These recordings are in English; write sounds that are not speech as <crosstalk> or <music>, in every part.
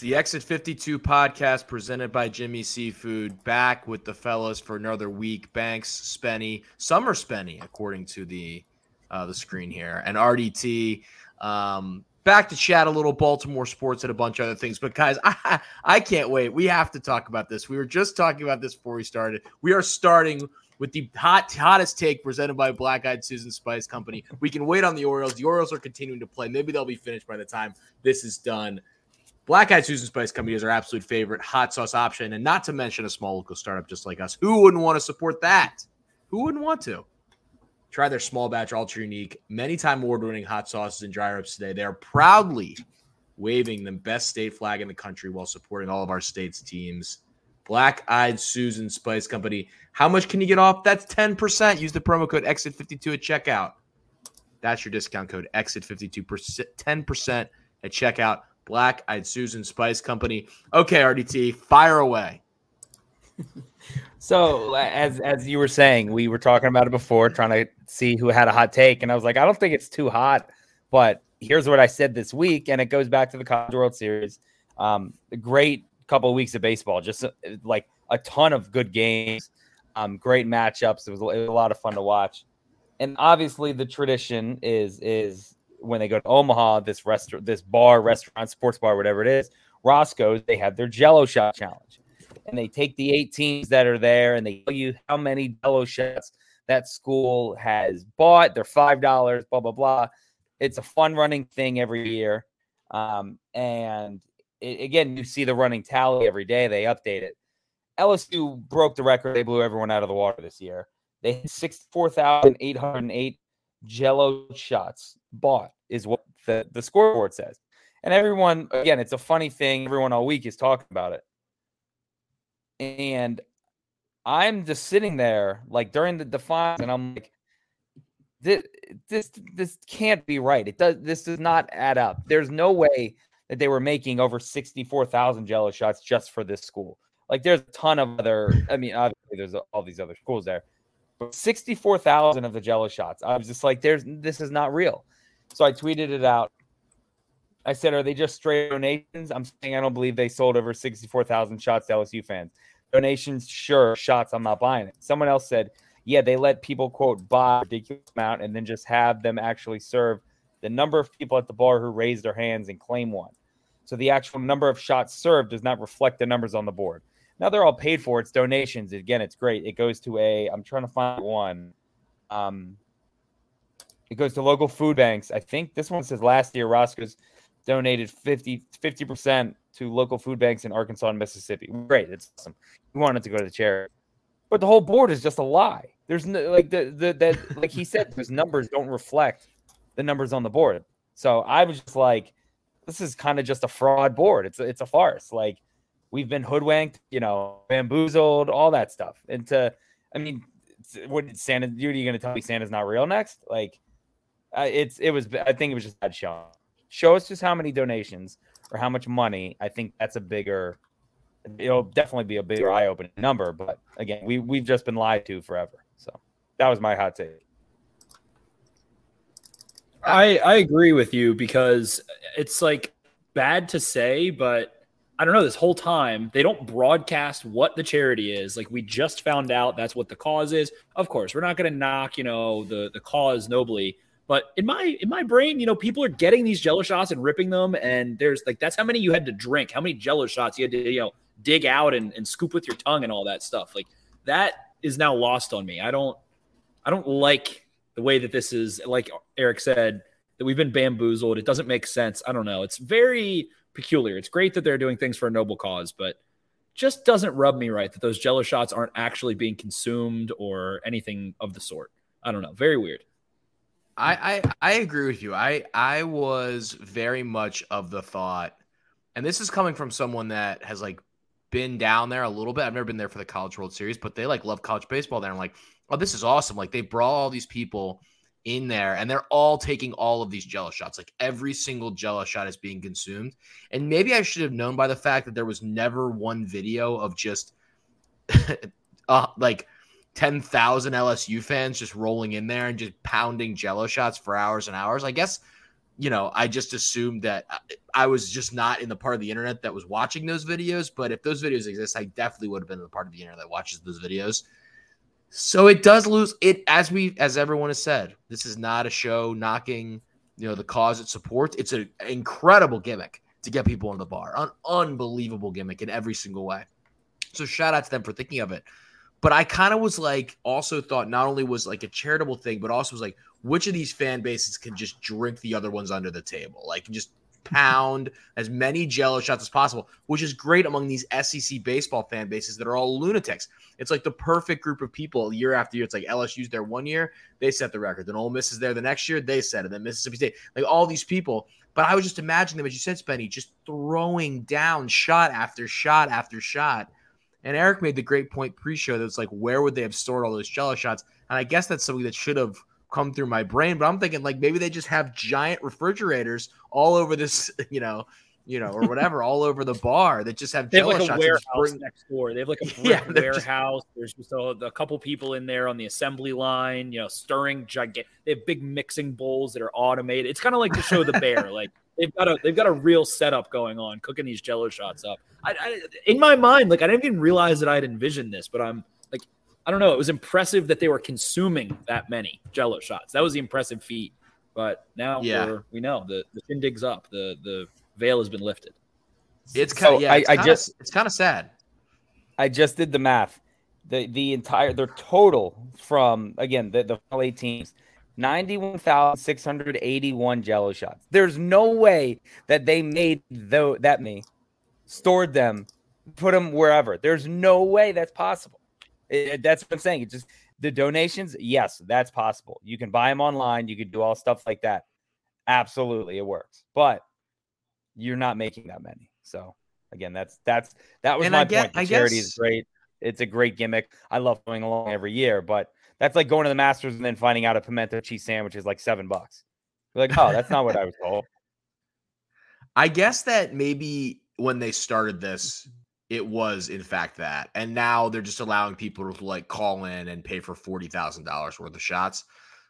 The Exit 52 podcast presented by Jimmy Seafood. Back with the fellas for another week. Banks, Spenny, Summer Spenny, according to the uh, the screen here, and RDT. Um, back to chat a little Baltimore sports and a bunch of other things. But guys, <laughs> I I can't wait. We have to talk about this. We were just talking about this before we started. We are starting with the hot hottest take presented by Black Eyed Susan Spice Company. We can wait on the Orioles. The Orioles are continuing to play. Maybe they'll be finished by the time this is done. Black Eyed Susan Spice Company is our absolute favorite hot sauce option, and not to mention a small local startup just like us. Who wouldn't want to support that? Who wouldn't want to? Try their small batch, ultra unique, many time award winning hot sauces and dry rubs today. They are proudly waving the best state flag in the country while supporting all of our state's teams. Black Eyed Susan Spice Company. How much can you get off? That's 10%. Use the promo code EXIT52 at checkout. That's your discount code EXIT52 10% at checkout. Black Eyed Susan Spice Company. Okay, RDT, fire away. <laughs> so as as you were saying, we were talking about it before, trying to see who had a hot take, and I was like, I don't think it's too hot, but here's what I said this week, and it goes back to the College World Series. Um, great couple of weeks of baseball, just like a ton of good games, um, great matchups. It was, it was a lot of fun to watch, and obviously the tradition is is when they go to Omaha, this restaurant, this bar, restaurant, sports bar, whatever it is, Rocco's, they have their Jello shot challenge, and they take the eight teams that are there and they tell you how many Jello shots that school has bought. They're five dollars, blah blah blah. It's a fun running thing every year, um, and it, again, you see the running tally every day. They update it. LSU broke the record. They blew everyone out of the water this year. They had 64,808 jello shots bought, is what the, the scoreboard says. And everyone, again, it's a funny thing. Everyone all week is talking about it. And I'm just sitting there, like during the defines, and I'm like, this, this, this can't be right. It does. This does not add up. There's no way that they were making over 64,000 jello shots just for this school. Like there's a ton of other, I mean, obviously there's all these other schools there, But 64,000 of the jello shots. I was just like, there's this is not real. So I tweeted it out. I said, are they just straight donations? I'm saying I don't believe they sold over 64,000 shots to LSU fans. Donations, sure. Shots, I'm not buying it. Someone else said, yeah, they let people, quote, buy a ridiculous amount and then just have them actually serve the number of people at the bar who raised their hands and claim one. So the actual number of shots served does not reflect the numbers on the board. Now they're all paid for. It's donations. Again, it's great. It goes to a. I'm trying to find one. Um, it goes to local food banks. I think this one says last year Rocco's donated 50 percent to local food banks in Arkansas and Mississippi. Great, it's awesome. We wanted to go to the charity, but the whole board is just a lie. There's no like the the that like he said, those numbers don't reflect the numbers on the board. So I was just like, this is kind of just a fraud board. It's a, it's a farce. Like we've been hoodwinked, you know, bamboozled, all that stuff. And to, I mean, what Santa? Dude, are you going to tell me Santa's not real next? Like, uh, it's it was. I think it was just bad show. Show us just how many donations or how much money. I think that's a bigger. It'll definitely be a bigger eye-opening number. But again, we we've just been lied to forever. So that was my hot take. I I agree with you because it's like bad to say, but I don't know, this whole time they don't broadcast what the charity is. Like we just found out that's what the cause is. Of course, we're not going to knock, you know, the the cause nobly, but in my in my brain, you know, people are getting these jello shots and ripping them and there's like that's how many you had to drink, how many jello shots you had to, you know, dig out and, and scoop with your tongue and all that stuff. Like that is now lost on me. I don't I don't like the way that this is like Eric said that we've been bamboozled. It doesn't make sense. I don't know. It's very peculiar. It's great that they're doing things for a noble cause, but just doesn't rub me right that those jello shots aren't actually being consumed or anything of the sort. I don't know. Very weird. I, I I agree with you. I I was very much of the thought, and this is coming from someone that has like been down there a little bit. I've never been there for the College World Series, but they like love college baseball there. I'm like, oh, this is awesome. Like they brought all these people in there and they're all taking all of these jello shots like every single jello shot is being consumed and maybe i should have known by the fact that there was never one video of just <laughs> uh, like 10,000 LSU fans just rolling in there and just pounding jello shots for hours and hours i guess you know, I just assumed that I was just not in the part of the internet that was watching those videos. But if those videos exist, I definitely would have been in the part of the internet that watches those videos. So it does lose it as we as everyone has said. This is not a show knocking you know the cause it supports. It's an incredible gimmick to get people in the bar, an unbelievable gimmick in every single way. So shout out to them for thinking of it. But I kind of was like, also thought not only was like a charitable thing, but also was like, which of these fan bases can just drink the other ones under the table? Like, just pound as many jello shots as possible, which is great among these SEC baseball fan bases that are all lunatics. It's like the perfect group of people year after year. It's like LSU's there one year, they set the record. Then Ole Miss is there the next year, they set it. Then Mississippi State, like all these people. But I was just imagining them, as you said, Spenny, just throwing down shot after shot after shot. And Eric made the great point pre-show that it's like, where would they have stored all those jello shots? And I guess that's something that should have come through my brain. But I'm thinking like maybe they just have giant refrigerators all over this, <laughs> you know, you know, or whatever, <laughs> all over the bar that just have they have jello like a warehouse bring- next door. They have like a <laughs> Yeah, they're just- warehouse. There's just a, a couple people in there on the assembly line, you know, stirring gigantic. They have big mixing bowls that are automated. It's kind of like the show The Bear. Like they've got a they've got a real setup going on, cooking these Jello shots up. I, I in my mind, like I didn't even realize that I'd envisioned this, but I'm like, I don't know. It was impressive that they were consuming that many Jello shots. That was the impressive feat. But now Yeah. we're, we know the the digs up. The the veil has been lifted. It's kind of So yeah. I- It's I kinda, just- it's kind of sad. I just did the math. The the entire their total from again the, the final eight teams, ninety one thousand six hundred eighty one Jello shots. There's no way that they made though that many, stored them, put them wherever. There's no way that's possible. It- that's what I'm saying. It just the donations. Yes, that's possible. You can buy them online. You can do all stuff like that. Absolutely, it works. But you're not making that many. So again, that's that's that was And my get- point. The I charity guess- is great. It's a great gimmick. I love going along every year, but that's like going to the Masters and then finding out a pimento cheese sandwich is like seven bucks. You're like, oh, that's not what I was told. I guess that maybe when they started this, it was in fact that, and now they're just allowing people to like call in and pay for forty thousand dollars worth of shots.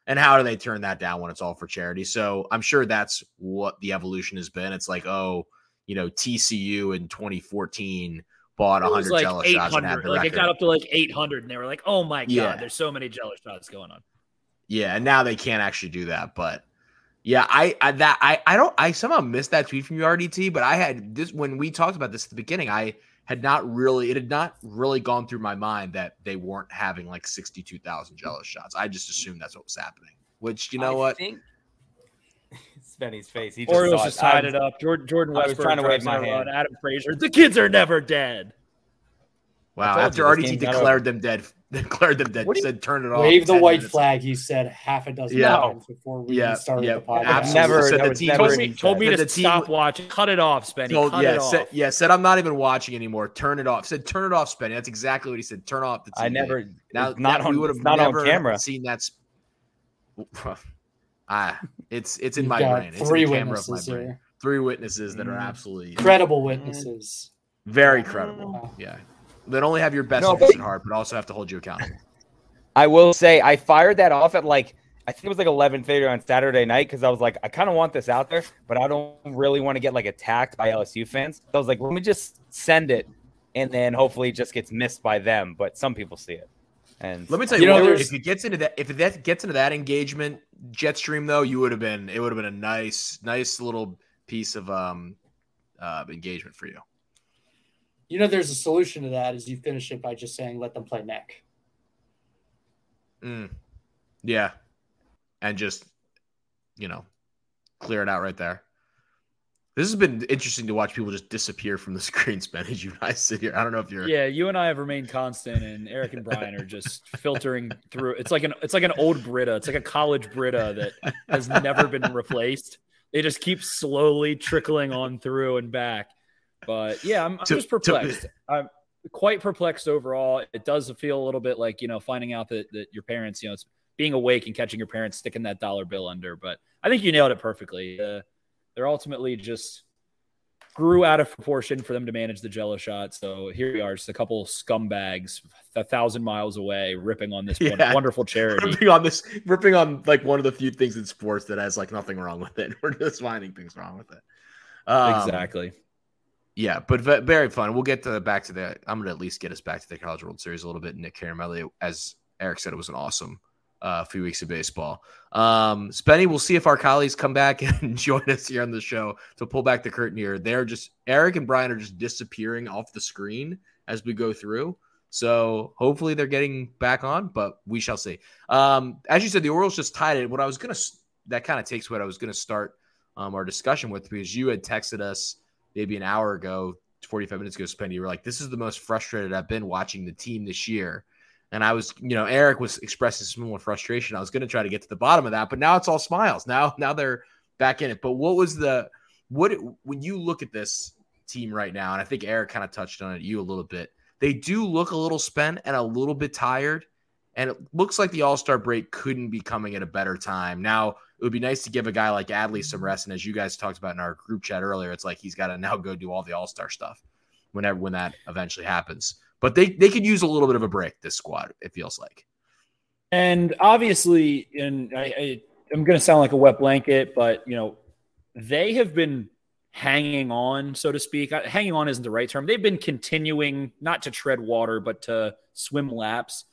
And how do they turn that down when it's all for charity? So I'm sure that's what the evolution has been. It's like, oh, you know, TCU in 2014 bought It was 100 like jello shots and had 800. the Like it got up to like 800, and they were like, "Oh my god, Yeah. there's so many jello shots going on." Yeah, and now they can't actually do that. But yeah, I, I that I I don't I somehow missed that tweet from you RDT, but I had this when we talked about this at the beginning. I had not really it had not really gone through my mind that they weren't having like sixty two thousand jealous shots. I just assumed that's what was happening. Which you know I what? Think... <laughs> Spenny's face. He just, Orioles saw just it. Tied was- it up. Jordan, Jordan I was trying to wave my in a run. hand. Adam Frazier. The kids are never dead. Wow, after you, this RDT game's not declared them dead, <laughs> declared them dead, What do you- said turn it off. Wave the white minutes. flag. He said half a dozen Yeah. times before we Yeah, started yeah, the podcast. absolutely. Never- Said the was team Told me, told me to the team stop was- watching. Cut it off, Spenny. Told, Cut yeah, it off. said, yeah, said I'm not even watching anymore. Turn it off. Said turn it off, Spenny. That's exactly what he said. Turn off the TV. I never. Now, not now on, we would have not on never camera. seen that. Sp- ah, it's it's in You've my got brain. It's three in the camera of my witnesses brain. here. Three witnesses that are Mm. absolutely Credible witnesses. very credible. Yeah, that only have your best No, interest at heart, but also have to hold you accountable. I will say I fired that off at like I think it was like eleven thirty on Saturday night because I was like I kind of want this out there, but I don't really want to get like attacked by LSU fans. So I was like, let me just send it, and then hopefully it just gets missed by them. But some people see it, and Let me tell You you, know, what, there's- if it gets into that, if that gets into that engagement, Jetstream though, you would have been, it would have been a nice, nice little piece of um uh engagement for you. You know, there's a solution to that. Is you finish it by just saying, "Let them play neck." Mm. Yeah, and just you know clear it out right there. This has been interesting to watch people just disappear from the <laughs> screen. Spen as you guys sit here. I don't know if you're. Yeah, you and I have remained constant, and Eric and Brian are just filtering through. It's like an it's like an old Brita. It's like a college Brita that has never been replaced. They just keep slowly trickling on through and back. But yeah, I'm, I'm just perplexed. I'm quite perplexed overall. It does feel a little bit like you know finding out that that your parents, you know, it's being awake and catching your parents sticking that dollar bill under. But I think you nailed it perfectly. Uh, they're ultimately just grew out of proportion for them to manage the jello shot. So here we are, just a couple scumbags a thousand miles away ripping on this Yeah. wonderful charity. ripping on this, ripping on like one of the few things in sports that has like nothing wrong with it. <laughs> We're just finding things wrong with it. Um, exactly. Yeah, but very fun. We'll get to back to the. I'm gonna at least get us back to the College World Series a little bit. Nick Caramelli, as Eric said, it was an awesome uh, few weeks of baseball. Um, Spenny, we'll see if our colleagues come back <laughs> and join us here on the show to pull back the curtain here. They're just Eric and Brian are just disappearing off the screen as we go through. So hopefully they're getting back on, but we shall see. Um, as you said, the Orioles just tied it. What I was gonna that kind of takes what I was gonna start um, our discussion with because you had texted us maybe an hour ago, 45 minutes ago, Spenny. you were like, this is the most frustrated I've been watching the team this year. And I was, you know, Eric was expressing similar frustration. I was going to try to get to the bottom of that, but now it's all smiles. Now, now they're back in it. But what was the, what, when you look at this team right now, and I think Eric kind of touched on it, you a little bit, they do look a little spent and a little bit tired. And it looks like the All Star break couldn't be coming at a better time. Now, it would be nice to give a guy like Adley some rest. And as you guys talked about in our group chat earlier, it's like he's got to now go do all the All Star stuff whenever when that eventually happens. But they they could use a little bit of a break. This squad, it feels like. And obviously, and I, I I'm going to sound like a wet blanket, but you know, they have been hanging on, so to speak. Uh, Hanging on isn't the right term. They've been continuing not to tread water, but to swim laps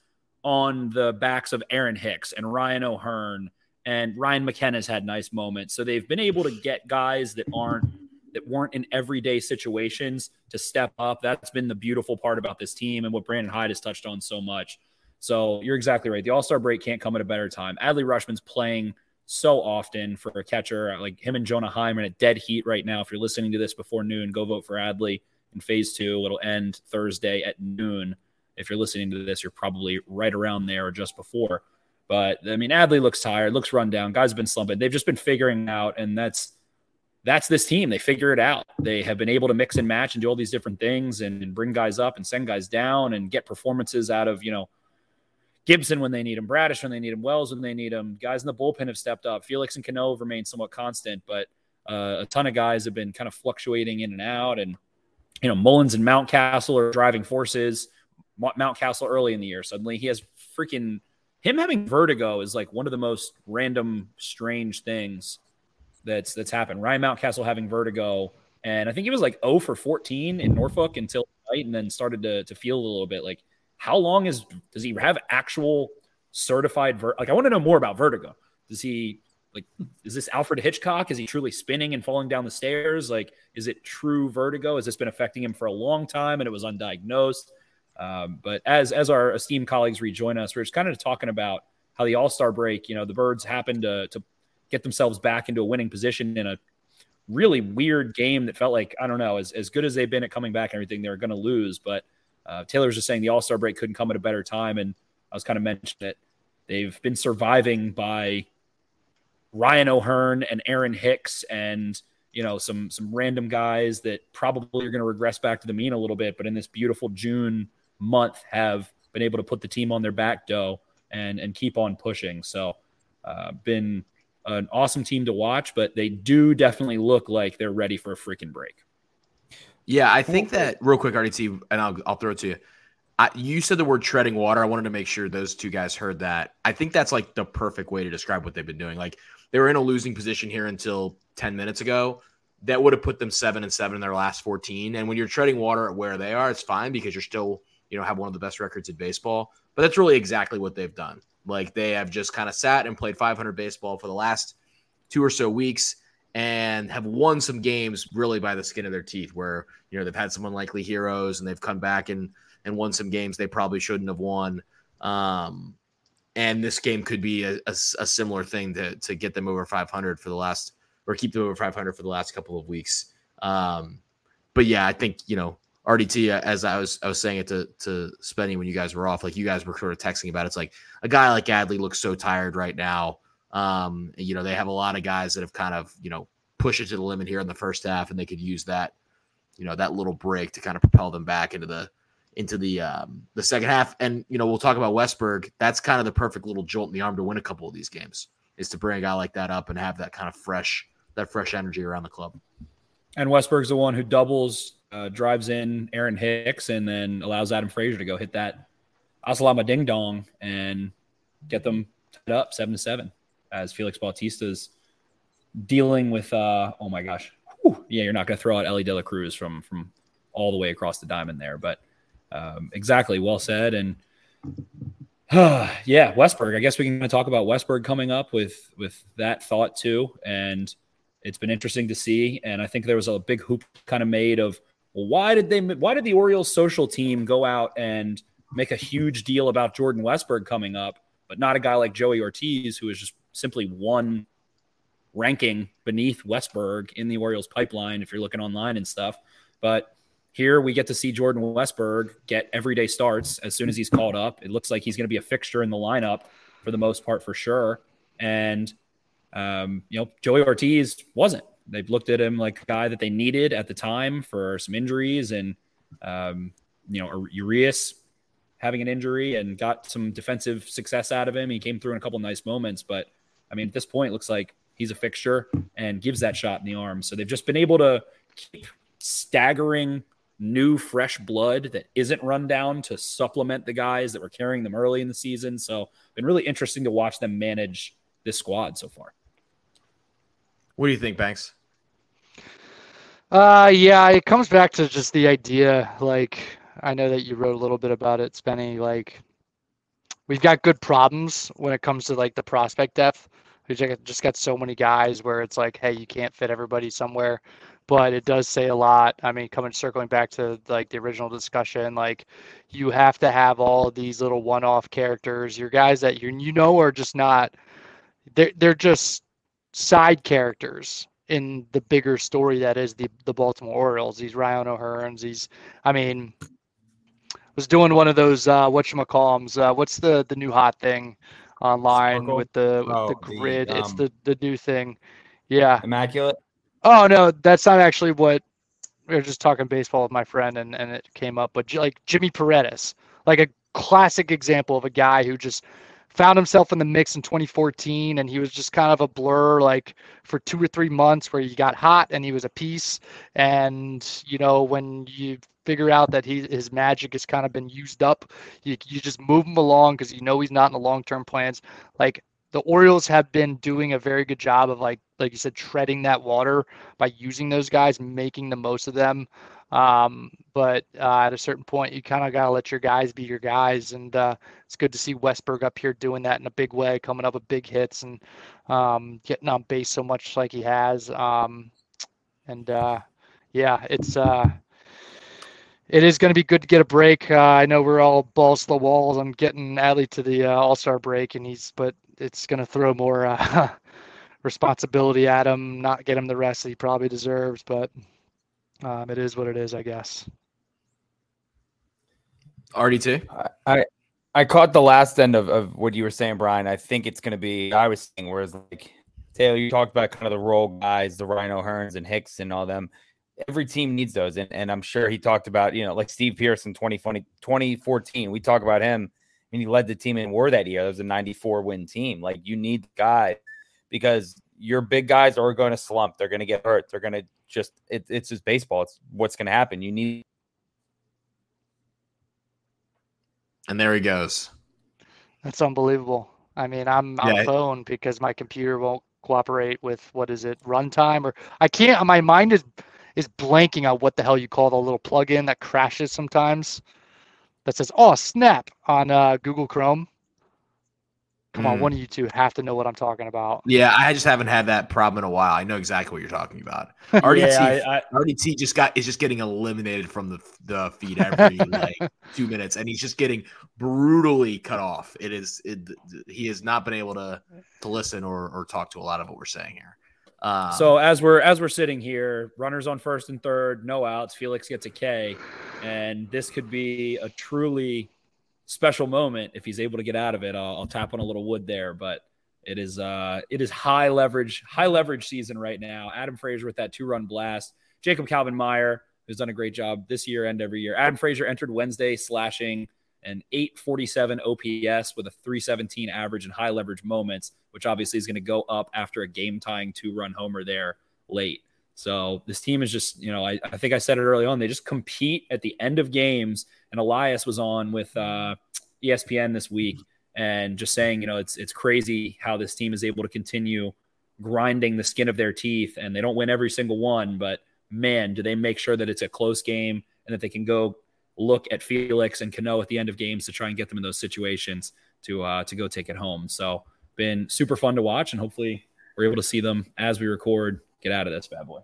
on the backs of Aaron Hicks and Ryan O'Hearn and Ryan McKenna's had nice moments. So they've been able to get guys that aren't that weren't in everyday situations to step up. That's been the beautiful part about this team and what Brandon Hyde has touched on so much. So you're exactly right. The All Star break can't come at a better time. Adley Rutschman's playing so often for a catcher uh, like him and Jonah Hyman at dead heat right now. If you're listening to this before noon, go vote for Adley in phase two. It'll end Thursday at noon. If you're listening to this, you're probably right around there or just before. But I mean, Adley looks tired, looks run down. Guys have been slumping. They've just been figuring out, and that's that's this team. They figure it out. They have been able to mix and match and do all these different things and, and bring guys up and send guys down and get performances out of you know Gibson when they need him, Bradish when they need him, Wells when they need him. Guys in the bullpen have stepped up. Felix and Cano have remained somewhat constant, but uh, a ton of guys have been kind of fluctuating in and out. And you know, Mullins and Mountcastle are driving forces. Mo- Mountcastle early in the year, suddenly he has freaking him having vertigo is like one of the most random, strange things that's that's happened. Ryan Mountcastle having vertigo, and I think he was like 0 for 14 in Norfolk until night, and then started to to feel a little bit like how long is does he have actual certified ver- like I want to know more about vertigo. Does he like is this Alfred Hitchcock? Is he truly spinning and falling down the stairs? Like is it true vertigo? Has this been affecting him for a long time and it was undiagnosed? Um, but as as our esteemed colleagues rejoin us, we're just kind of talking about how the All Star break. You know, the Birds happened to to get themselves back into a winning position in a really weird game that felt like I don't know as as good as they've been at coming back and everything, they're going to lose. But uh, Taylor was just saying the All Star break couldn't come at a better time, and I was kind of mentioning it. They've been surviving by Ryan O'Hearn and Aaron Hicks and you know some some random guys that probably are going to regress back to the mean a little bit, but in this beautiful June month have been able to put the team on their back dough and and keep on pushing. So uh, been an awesome team to watch, but they do definitely look like they're ready for a freaking break. Yeah, I think that real quick, RDT, and I'll, I'll throw it to you. I, you said the word treading water. I wanted to make sure those two guys heard that. I think that's like the perfect way to describe what they've been doing. Like they were in a losing position here until 10 minutes ago. That would have put them seven and seven in their last 14. And when you're treading water at where they are, it's fine because you're still, you know, have one of the best records in baseball. But that's really exactly what they've done. Like they have just kind of sat and played 500 baseball for the last two or so weeks and have won some games really by the skin of their teeth where you know they've had some unlikely heroes and they've come back and and won some games they probably shouldn't have won. Um and this game could be a, a, a similar thing to to get them over 500 for the last or keep them over 500 for the last couple of weeks. Um but yeah i think you know RDT, uh, as I was, I was saying it to to Spenny when you guys were off, like you guys were sort of texting about. It. It's like a guy like Adley looks so tired right now. Um, you know, they have a lot of guys that have kind of, you know, push it to the limit here in the first half, and they could use that, you know, that little break to kind of propel them back into the into the um the second half. And you know, we'll talk about Westburg. That's kind of the perfect little jolt in the arm to win a couple of these games, is to bring a guy like that up and have that kind of fresh, that fresh energy around the club. And Westburg's the one who doubles, uh, drives in Aaron Hicks, and then allows Adam Frazier to go hit that Asalama ding dong and get them tied up seven to seven as Felix Bautista's dealing with uh oh my gosh. Whew. yeah, you're not gonna throw out Elly De La Cruz from from all the way across the diamond there, but um, exactly well said. And uh, <sighs> yeah, Westburg. I guess we can talk about Westburg coming up with with that thought too. And it's been interesting to see. And I think there was a big hoop kind of made of why did they why did the Orioles social team go out and make a huge deal about Jordan Westburg coming up, but not a guy like Joey Ortiz, who is just simply one ranking beneath Westburg in the Orioles pipeline if you're looking online and stuff. But here we get to see Jordan Westburg get everyday starts as soon as he's called up. It looks like he's going to be a fixture in the lineup for the most part for sure. And um, you know, Joey Ortiz wasn't. They've looked at him like a guy that they needed at the time for some injuries and um, you know, Urias having an injury and got some defensive success out of him. He came through in a couple nice moments, but I mean, at this point, it looks like he's a fixture and gives that shot in the arm. So they've just been able to keep staggering new, fresh blood that isn't run down to supplement the guys that were carrying them early in the season. So been really interesting to watch them manage this squad so far. What do you think, Banks? Uh, yeah, it comes back to just the idea. Like, I know that you wrote a little bit about it, Spenny. Like, we've got good problems when it comes to like the prospect depth. We just got so many guys where it's like, hey, you can't fit everybody somewhere. But it does say a lot. I mean, coming circling back to like the original discussion, like you have to have all these little one-off characters. Your guys that you you know are just not. They're they're just side characters in the bigger story that is the the Baltimore Orioles. These Ryan O'Hearns. These, I mean, was doing one of those uh, what you? Uh, what's the the new hot thing online Sparkle? with the with oh, the grid? The, um, it's the the new thing. Yeah. Immaculate. Oh no, that's not actually what we were just talking baseball with my friend and and it came up. But like Jimmy Paredes, like a classic example of a guy who just found himself in the mix in 2014 and he was just kind of a blur like for two or three months where he got hot and he was a piece. And you know when you figure out that he his magic has kind of been used up you, you just move him along because you know he's not in the long-term plans. Like the orioles have been doing a very good job of like like you said treading that water by using those guys making the most of them um, but uh, at a certain point, you kind of got to let your guys be your guys. And uh, it's good to see Westburg up here doing that in a big way, coming up with big hits and um, getting on base so much like he has. Um, and uh, yeah, it's uh, it is going to be good to get a break. Uh, I know we're all balls to the walls on getting Adley to the uh, All Star break, and he's but it's going to throw more <laughs> responsibility at him, not get him the rest that he probably deserves, but um, it is what it is, I guess. RDT? I I caught the last end of, of what you were saying, Brian. I think it's going to be, I was saying, whereas like Taylor, you talked about kind of the role guys, the Ryan O'Hearns and Hicks and all them. Every team needs those. And, and I'm sure he talked about, you know, like Steve Pearson in 2020, 2014. We talk about him and he led the team in war that year. It was a 94 win team. Like you need the guy because your big guys are going to slump. They're going to get hurt. They're going to just it, it's just baseball. It's what's going to happen. You need. And there he goes. That's unbelievable. I mean, I'm on yeah. phone because my computer won't cooperate with what is it runtime or I can't. My mind is is blanking on what the hell you call the little plugin that crashes sometimes. That says, "Oh snap!" on uh, Google Chrome. Come mm. on, one of you two have to know what I'm talking about. Yeah, I just haven't had that problem in a while. I know exactly what you're talking about. <laughs> RDT, yeah, I, I, RDT just got is just getting eliminated from the the feed <laughs> every like two minutes, and he's just getting brutally cut off. It is it, he has not been able to to listen or or talk to a lot of what we're saying here. Um, so as we're as we're sitting here, runners on first and third, no outs. Felix gets a K, and this could be a truly special moment if he's able to get out of it. I'll, I'll tap on a little wood there, but it is uh it is high leverage, high leverage season right now. Adam Frazier with that two run blast. Jacob Calvin Meyer who's done a great job this year and every year. Adam Frazier entered Wednesday slashing an 847 OPS with a 317 average and high leverage moments, which obviously is going to go up after a game tying two run homer there late. So this team is just, you know, I, I think I said it early on. They just compete at the end of games. And Elias was on with uh, ESPN this week and just saying, you know, it's it's crazy how this team is able to continue grinding the skin of their teeth. And they don't win every single one, but man, do they make sure that it's a close game and that they can go look at Felix and Cano at the end of games to try and get them in those situations to uh, to go take it home. So been super fun to watch, and hopefully we're able to see them as we record. Get out of this bad boy.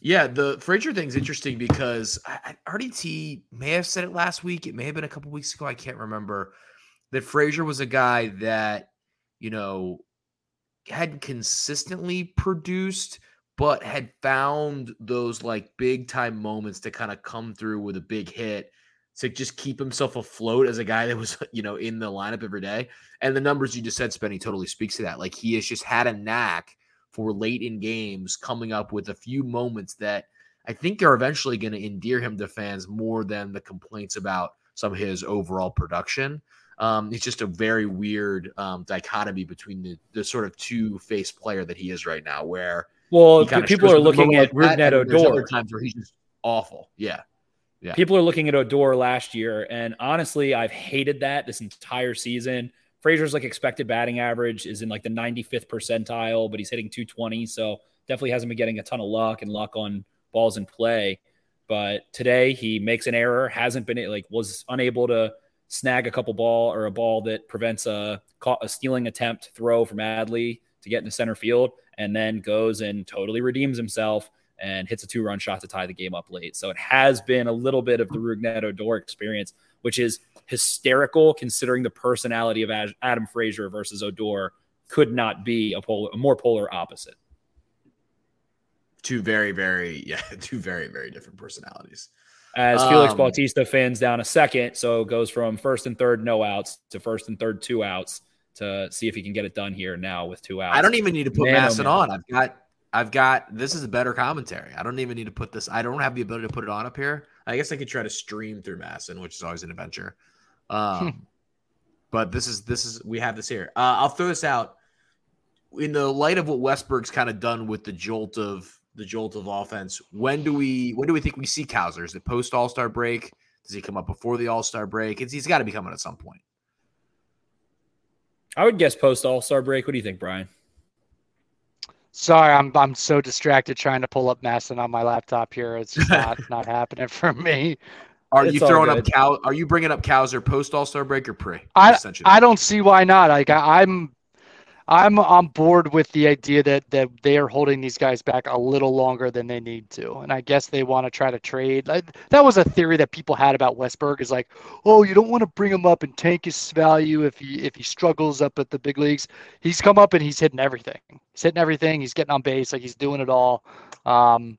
Yeah, the Frazier thing's interesting because I, RDT may have said it last week. It may have been a couple weeks ago. I can't remember. That Frazier was a guy that you know had consistently produced, but had found those like big time moments to kind of come through with a big hit to just keep himself afloat as a guy that was, <laughs> you know, in the lineup every day. And the numbers you just said, Spenny, totally speaks to that. Like he has just had a knack for late in games coming up with a few moments that I think are eventually going to endear him to fans more than the complaints about some of his overall production. Um, it's just a very weird um, dichotomy between the, the sort of two faced player that he is right now, where well, people are looking at Rougned Odor. times where he's just awful. Yeah. Yeah. People are looking at Odor last year, and honestly, I've hated that this entire season. Frazier's like expected batting average is in like the 95th percentile, but he's hitting 220, so definitely hasn't been getting a ton of luck and luck on balls in play. But today he makes an error, hasn't been like was unable to snag a couple ball or a ball that prevents a, a stealing attempt throw from Adley to get into center field, and then goes and totally redeems himself and hits a two run shot to tie the game up late. So it has been a little bit of the Rougned Odor experience, which is hysterical considering the personality of Adam Frazier versus Odor could not be a, polar, a more polar opposite. Two very, very, <laughs> yeah, two very, very different personalities. As Felix um, Bautista fans down a second, so goes from first and third no outs to first and third two outs to see if he can get it done here now with two outs. I don't even need to put man, oh, on. I've got I've got this is a better commentary. I don't even need to put this. I don't have the ability to put it on up here. I guess I could try to stream through MASN, which is always an adventure. Um, hmm. but this is this is we have this here. Uh, I'll throw this out in the light of what Westburg's kind of done with the jolt of the jolt of offense. When do we when do we think we see Cowser? Is it post All Star break? Does he come up before the All Star break? It's, he's got to be coming at some point. I would guess post All Star break. What do you think, Brian? Sorry, I'm I'm so distracted trying to pull up MASN on my laptop here. It's just <laughs> not not happening for me. Are it's you throwing up cow? Are you bringing up Cowser post All Star break or pre? I I don't see why not. Like I, I'm I'm on board with the idea that that they are holding these guys back a little longer than they need to, and I guess they want to try to trade. Like, that was a theory that people had about Westburg is like, oh, you don't want to bring him up and tank his value if he if he struggles up at the big leagues. He's come up and he's hitting everything. He's hitting everything. He's getting on base. Like he's doing it all. Um,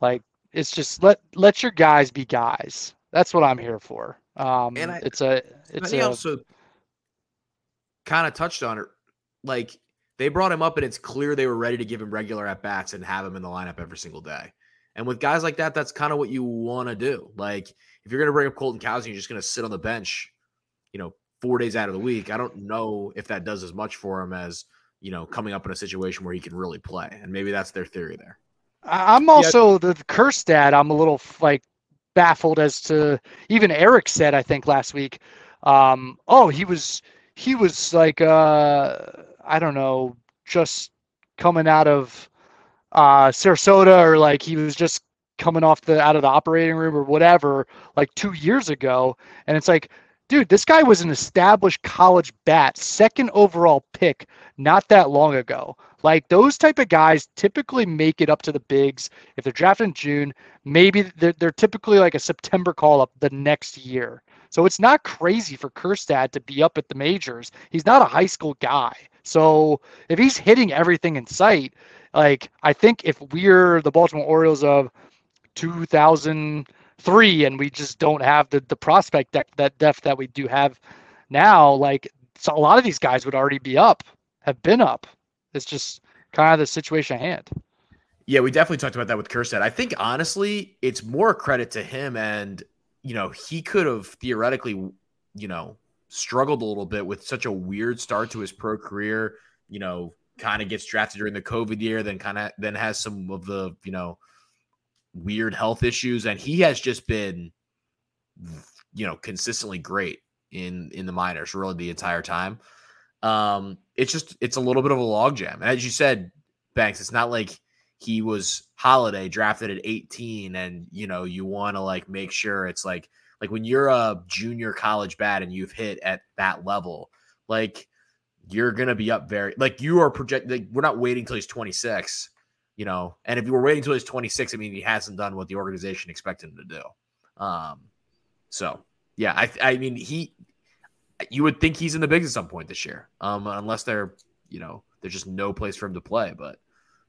like it's just let let your guys be guys. That's what I'm here for. Um, and I, it's a it's a, also kind of touched on it like they brought him up and it's clear they were ready to give him regular at bats and have him in the lineup every single day. And with guys like that, that's kind of what you want to do. Like if you're going to bring up Colton Cowser, you're just going to sit on the bench, you know, four days out of the week. I don't know if that does as much for him as you know coming up in a situation where he can really play. And maybe that's their theory there. I'm also yeah. the Kjerstad. I'm a little like baffled as to even Eric said I think last week. Um, oh, he was he was like uh I don't know, just coming out of uh, Sarasota or like he was just coming off the out of the operating room or whatever like two years ago and it's like dude this guy was an established college bat second overall pick not that long ago like those type of guys typically make it up to the bigs if they're drafted in june maybe they're, they're typically like a september call up the next year so it's not crazy for Kjerstad to be up at the majors. He's not a high school guy. So if he's hitting everything in sight, like I think if we're the Baltimore Orioles of 2003 and we just don't have the the prospect depth, that depth that we do have now, like so a lot of these guys would already be up, have been up. It's just kind of the situation at hand. Yeah, we definitely talked about that with Kjerstad. I think honestly, it's more credit to him and you know, he could have theoretically, you know, struggled a little bit with such a weird start to his pro career, you know, kind of gets drafted during the COVID year, then kind of then has some of the you know weird health issues, and he has just been you know consistently great in in the minors really the entire time. Um, it's just it's a little bit of a logjam, and as you said, Banks, it's not like he was holiday drafted at 18 and you know you want to like make sure it's like like when you're a junior college bat and you've hit at that level like you're gonna be up very like you are projected like, we're not waiting till he's 26 you know? And if you were waiting till he's 26 i mean he hasn't done what the organization expected him to do. Um so yeah i i mean he you would think he's in the bigs at some point this year um unless they're you know there's just no place for him to play but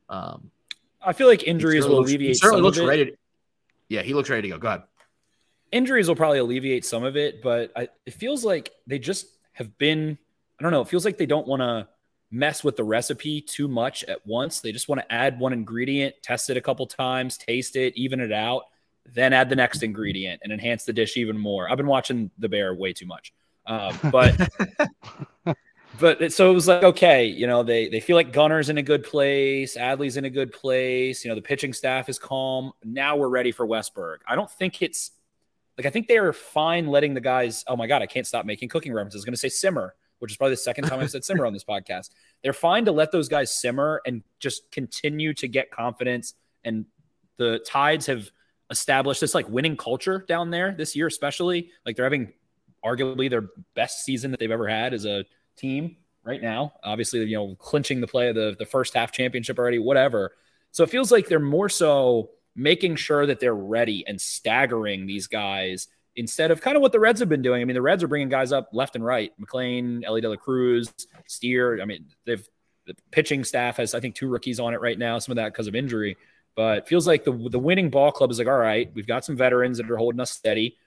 um I feel like injuries will looks, alleviate. Certainly some looks of it. ready. To, yeah, he looks ready to go. Go ahead. Injuries will probably alleviate some of it, but I, it feels like they just have been. I don't know. It feels like they don't want to mess with the recipe too much at once. They just want to add one ingredient, test it a couple times, taste it, even it out, then add the next ingredient and enhance the dish even more. I've been watching The Bear way too much, uh, but <laughs> but so it was like okay, you know they they feel like Gunnar's in a good place, Adley's in a good place. You know the pitching staff is calm. Now we're ready for Westburg. I don't think it's like I think they are fine letting the guys. Oh my god, I can't stop making cooking references. I was going to say simmer, which is probably the second time I've said simmer on this podcast. They're fine to let those guys simmer and just continue to get confidence. And the Tides have established this like winning culture down there this year, especially like they're having arguably their best season that they've ever had as a team right now. Obviously, you know, clinching the play of the, the first half championship already, whatever. So it feels like they're more so making sure that they're ready and staggering these guys instead of kind of what the Reds have been doing. I mean, the Reds are bringing guys up left and right. McLain, Elly De La Cruz, Steer. I mean, they've the pitching staff has I think two rookies on it right now. Some of that because of injury, but feels like the the winning ball club is like, all right, we've got some veterans that are holding us steady.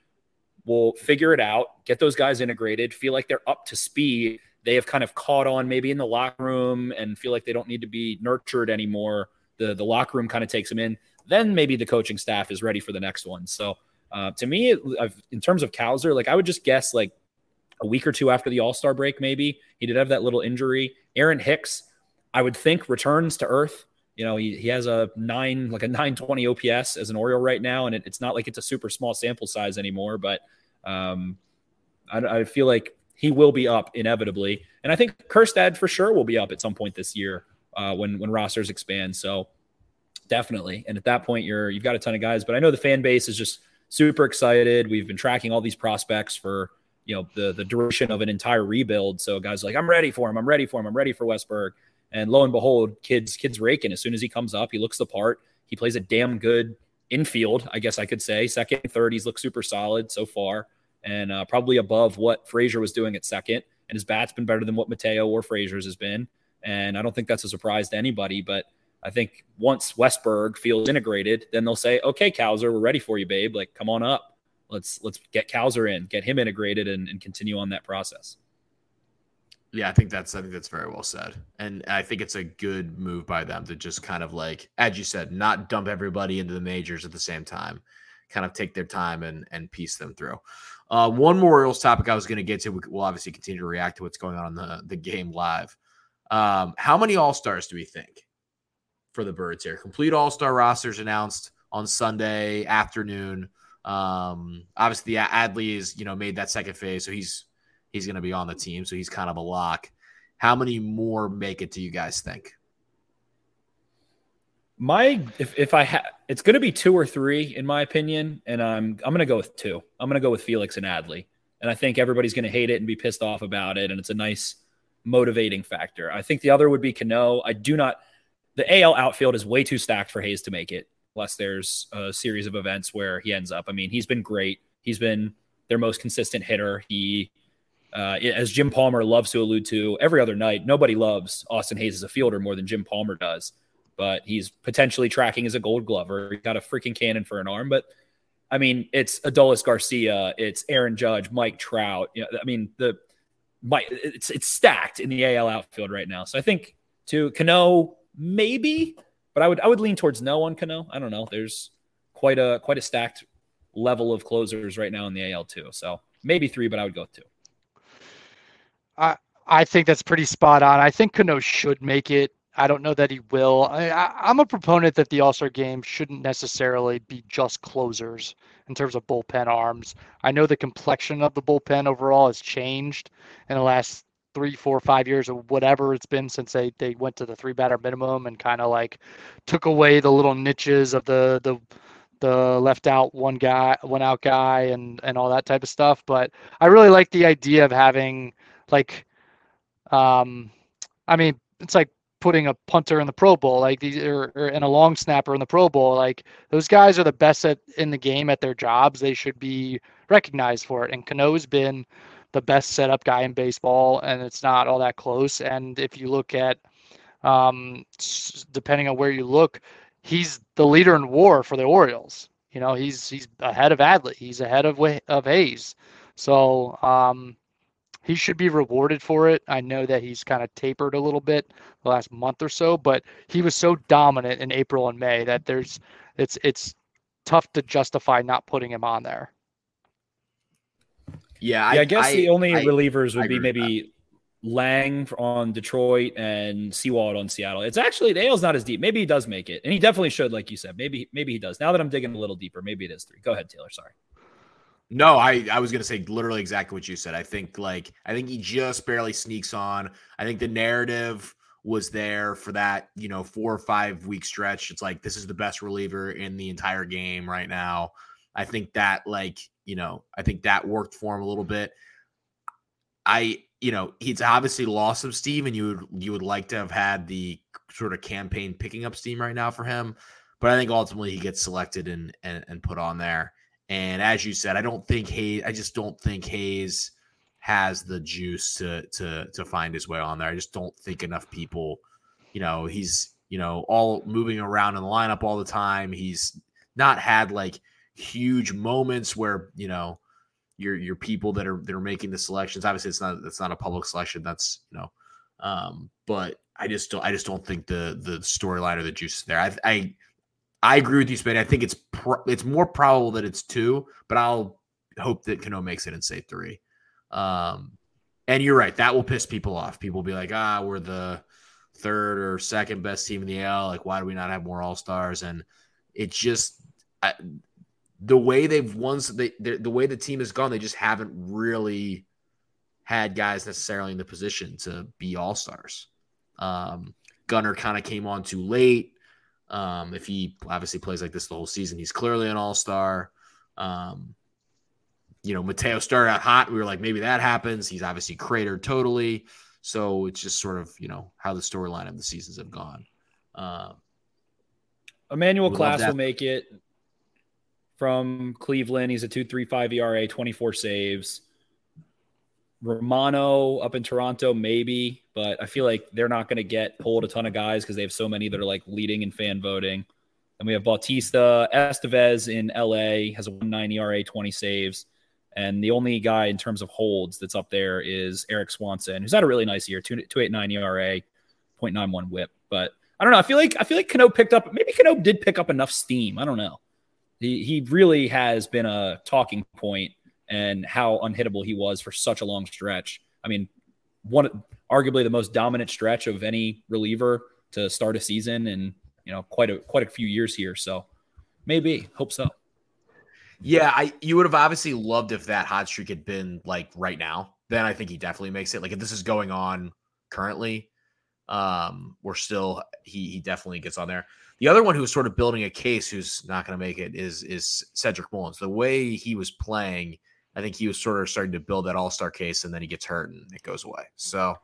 We'll figure it out, get those guys integrated, feel like they're up to speed. They have kind of caught on maybe in the locker room and feel like they don't need to be nurtured anymore. The the locker room kind of takes them in. Then maybe the coaching staff is ready for the next one. So uh, to me, I've, in terms of Cowser, like I would just guess like a week or two after the All Star break, maybe he did have that little injury. Aaron Hicks, I would think returns to earth. You know, he, he has a nine, like a 920 OPS as an Oriole right now. And it, it's not like it's a super small sample size anymore, but um, I, I, feel like he will be up inevitably. And I think Kjerstad for sure will be up at some point this year uh, when, when rosters expand. So definitely. And at that point, you're, you've got a ton of guys, but I know the fan base is just super excited. We've been tracking all these prospects for, you know, the, the duration of an entire rebuild. So guys like, I'm ready for him. I'm ready for him. I'm ready for Westburg. And lo and behold, kids, kids raking. As soon as he comes up, he looks the part. He plays a damn good infield, I guess I could say. Second third, he's looked super solid so far, and uh, probably above what Frazier was doing at second. And his bat's been better than what Mateo or Frazier's has been. And I don't think that's a surprise to anybody. But I think once Westburg feels integrated, then they'll say, "Okay, Cowser, we're ready for you, babe. Like, come on up. Let's let's get Cowser in, get him integrated, and, and continue on that process." Yeah, I think that's I think that's very well said, and I think it's a good move by them to just kind of like, as you said, not dump everybody into the majors at the same time, kind of take their time and and piece them through. Uh, one more Orioles topic I was going to get to. We'll obviously continue to react to what's going on in the the game live. Um, how many All Stars do we think for the Birds here? Complete All Star rosters announced on Sunday afternoon. Um, obviously, Adley is you know made that second phase, so he's he's going to be on the team, so he's kind of a lock. How many more make it? Do you guys think? My if if I have, it's going to be two or three in my opinion, and I'm I'm going to go with two. I'm going to go with Felix and Adley, and I think everybody's going to hate it and be pissed off about it, and it's a nice motivating factor. I think the other would be Cano. I do not. The AL outfield is way too stacked for Hays to make it, unless there's a series of events where he ends up. I mean, he's been great. He's been their most consistent hitter. He uh, as Jim Palmer loves to allude to every other night, nobody loves Austin Hays as a fielder more than Jim Palmer does. But he's potentially tracking as a gold glover. He's got a freaking cannon for an arm. But I mean, it's Adolis Garcia, it's Aaron Judge, Mike Trout. You know, I mean, the Mike, it's it's stacked in the AL outfield right now. So I think to Cano, maybe, but I would I would lean towards no on Cano. I don't know. There's quite a quite a stacked level of closers right now in the AL too. So maybe three, but I would go two. I I think that's pretty spot on. I think Cano should make it. I don't know that he will. I, I'm a proponent that the All Star game shouldn't necessarily be just closers in terms of bullpen arms. I know the complexion of the bullpen overall has changed in the last three, four, five years or whatever it's been since they, they went to the three batter minimum and kind of like took away the little niches of the the the left out one guy, one out guy, and and all that type of stuff. But I really like the idea of having like, um, I mean, it's like putting a punter in the Pro Bowl, like these, or, or and a long snapper in the Pro Bowl. Like those guys are the best at in the game at their jobs. They should be recognized for it. And Cano's been the best setup guy in baseball, and it's not all that close. And if you look at, um, depending on where you look, he's the leader in WAR for the Orioles. You know, he's he's ahead of Adley. He's ahead of of Hays. So um, he should be rewarded for it. I know that he's kind of tapered a little bit the last month or so, but he was so dominant in April and May that there's it's it's tough to justify not putting him on there. Yeah, yeah I, I guess I, the only I, relievers would be maybe Lange on Detroit and Sewald on Seattle. It's actually the AL's not as deep. Maybe he does make it, and he definitely should, like you said. Maybe maybe he does. Now that I'm digging a little deeper, maybe it is three. Go ahead, Taylor. Sorry. No, I, I was gonna say literally exactly what you said. I think like I think he just barely sneaks on. I think the narrative was there for that, you know, four or five week stretch. It's like this is the best reliever in the entire game right now. I think that like, you know, I think that worked for him a little bit. I, you know, he's obviously lost some steam and you would you would like to have had the sort of campaign picking up steam right now for him. But I think ultimately he gets selected and and, and put on there. And as you said, I don't think Hays. I just don't think Hays has the juice to to to find his way on there. I just don't think enough people. You know, he's you know all moving around in the lineup all the time. He's not had like huge moments where you know your your people that are that are making the selections. Obviously, it's not it's not a public selection. That's you know, um, but I just don't I just don't think the the storyline or the juice is there. I I I agree with you, Spade. I think it's pro- it's more probable that it's two, but I'll hope that Cano makes it and say three. Um, and you're right, that will piss people off. People will be like, ah, we're the third or second best team in the L. Like, why do we not have more All Stars? And it's just I, the way they've won, they, the way the team has gone, they just haven't really had guys necessarily in the position to be All Stars. Um, Gunnar kind of came on too late. Um, if he obviously plays like this the whole season, he's clearly an all star. Um, you know, Mateo started out hot. We were like, maybe that happens. He's obviously cratered totally. So it's just sort of, you know, how the storyline of the seasons have gone. Uh, Emmanuel Clase will make it from Cleveland. He's a 2.35 ERA, 24 saves. Romano up in Toronto, maybe, but I feel like they're not going to get pulled a ton of guys because they have so many that are like leading in fan voting. And we have Bautista, Estevez in LA has a 1.9 ERA, 20 saves. And the only guy in terms of holds that's up there is Erik Swanson, who's had a really nice year, 2.89 ERA, 0.91 whip. But I don't know. I feel like I feel like Cano picked up maybe Cano did pick up enough steam. I don't know. He he really has been a talking point and how unhittable he was for such a long stretch. I mean, one arguably the most dominant stretch of any reliever to start a season in you know quite a quite a few years here. So maybe hope so. Yeah, I you would have obviously loved if that hot streak had been like right now. Then I think he definitely makes it. Like if this is going on currently, um, we're still he he definitely gets on there. The other one who's sort of building a case who's not going to make it is is Cedric Mullins. The way he was playing I think he was sort of starting to build that all star case, and then he gets hurt and it goes away. So,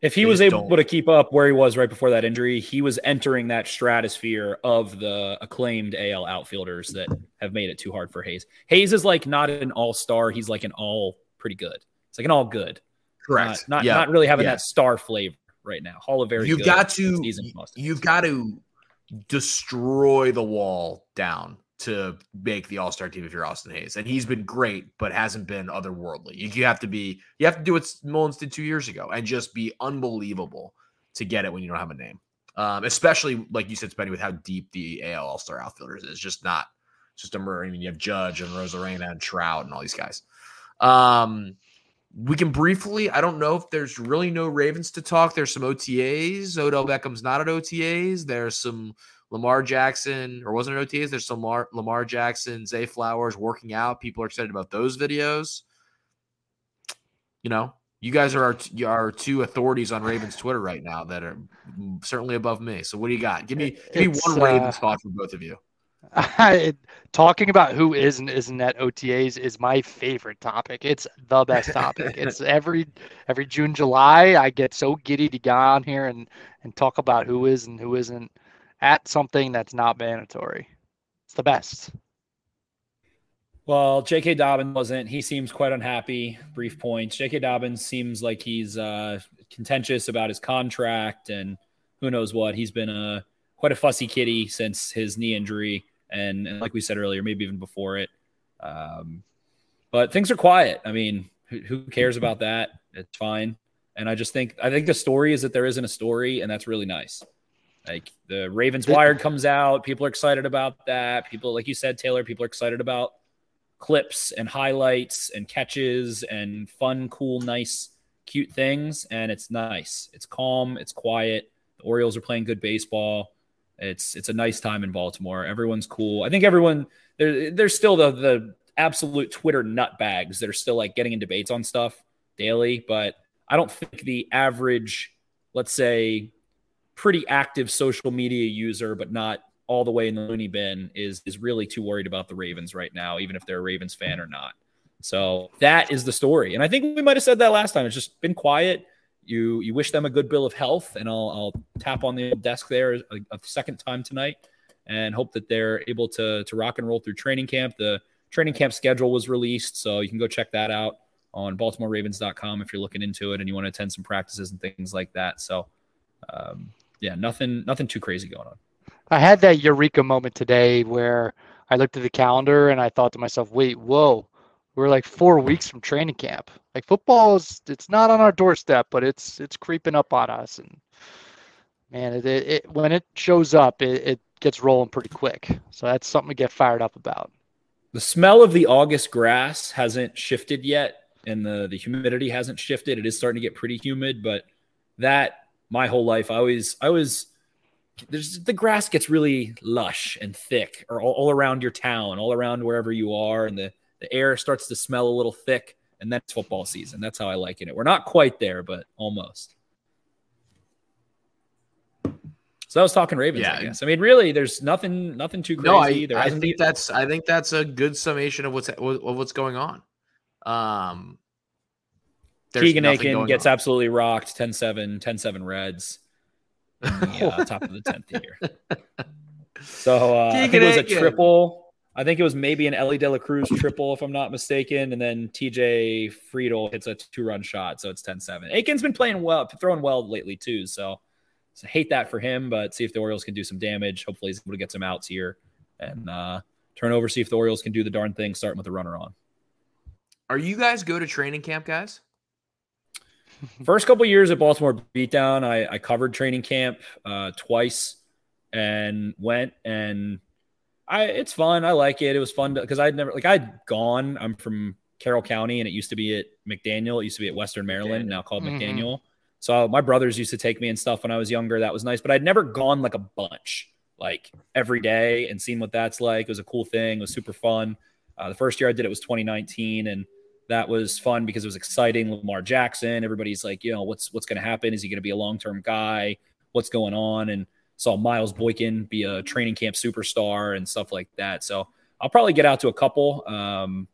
if he was able don't... to keep up where he was right before that injury, he was entering that stratosphere of the acclaimed AL outfielders that have made it too hard for Hays. Hays is like not an all star; he's like an all pretty good. It's like an all good. Correct. Not not, yeah. not really having yeah. that star flavor right now. Hall of very. You've got to. You've got to destroy the wall down to make the All Star team if you're Austin Hays, and he's been great, but hasn't been otherworldly. You, you have to be, you have to do what Mullins did two years ago, and just be unbelievable to get it when you don't have a name. Um, especially like you said, Spenny, with how deep the AL All Star outfielders is, just not just a murder. I mean, you have Judge and Arozarena and Trout and all these guys. Um, we can briefly. I don't know if there's really no Ravens to talk. There's some OTAs. Odell Beckham's not at OTAs. There's some Lamar Jackson, or wasn't it OTAs? There's some Lamar, Lamar Jackson, Zay Flowers working out. People are excited about those videos. You know, you guys are our, our two authorities on Ravens Twitter right now that are certainly above me. So what do you got? Give me give me one Ravens uh, spot for both of you. I, <laughs> talking about who is and isn't at OTAs is my favorite topic. It's the best topic. <laughs> it's every every June, July. I get so giddy to get on here and and talk about who is and who isn't at something that's not mandatory. It's the best. Well, J.K. Dobbins wasn't. He seems quite unhappy. Brief points. J.K. Dobbins seems like he's uh, contentious about his contract and who knows what. He's been a quite a fussy kitty since his knee injury and, and like we said earlier, maybe even before it. Um, but things are quiet. I mean, who, who cares about that? It's fine. And I just think I think the story is that there isn't a story, and that's really nice. Like the Ravens Wired comes out, people are excited about that. People, like you said, Taylor, people are excited about clips and highlights and catches and fun, cool, nice, cute things. And it's nice. It's calm. It's quiet. The Orioles are playing good baseball. It's it's a nice time in Baltimore. Everyone's cool. I think everyone there, there's still the the absolute Twitter nutbags that are still like getting in debates on stuff daily, but I don't think the average, let's say, pretty active social media user, but not all the way in the loony bin, is is really too worried about the Ravens right now, even if they're a Ravens fan or not. So that is the story, and I think we might have said that last time. It's just been quiet you you wish them a good bill of health, and I'll, I'll tap on the desk there a, a, second time tonight, and hope that they're able to to rock and roll through training camp. The training camp schedule was released, so you can go check that out on BaltimoreRavens.com if you're looking into it and you want to attend some practices and things like that. So, um, yeah, nothing nothing too crazy going on. I had that eureka moment today where I looked at the calendar and I thought to myself, "Wait, whoa." we're like four weeks from training camp. Like football is it's not on our doorstep, but it's it's creeping up on us. And man, it, it, it when it shows up, it, it gets rolling pretty quick. So that's something to get fired up about. The smell of the August grass hasn't shifted yet, and the the humidity hasn't shifted. It is starting to get pretty humid, but that my whole life, I always I always there's the grass gets really lush and thick, or all, all around your town, all around wherever you are, and the the air starts to smell a little thick, and that's football season. That's how I like it. We're not quite there, but almost. So I was talking Ravens. Yeah. I guess. I mean, really, there's nothing, nothing too crazy. No, I, I think been... that's, I think that's a good summation of what's of what's going on. Um, Keegan Akin gets on. absolutely rocked. 10-7, 10-7 Reds. The, <laughs> uh, top of the tenth here. So uh, I think it was a triple. I think it was maybe an Elly De La Cruz triple, if I'm not mistaken. And then TJ Friedl hits a two run shot. So it's 10 7. Akin's been playing well, throwing well lately, too. So, so hate that for him, but see if the Orioles can do some damage. Hopefully, he's able to get some outs here and uh, turn over, see if the Orioles can do the darn thing, starting with a runner on. Are you guys go to training camp, guys? First couple years at Baltimore Beatdown, I, I covered training camp uh, twice and went and I it's fun. I like it. It was fun because I'd never like I'd gone. I'm from Carroll County, and it used to be at McDaniel. It used to be at Western Maryland, now called mm-hmm. McDaniel. So my brothers used to take me and stuff when I was younger. That was nice, but I'd never gone like a bunch, like every day, and seen what that's like. It was a cool thing. It was super fun. Uh, the first year I did it was 2019, and that was fun because it was exciting. Lamar Jackson, everybody's like, you know, what's what's going to happen? Is he going to be a long term guy? What's going on? And saw Miles Boykin be a training camp superstar and stuff like that. So I'll probably get out to a couple. Um,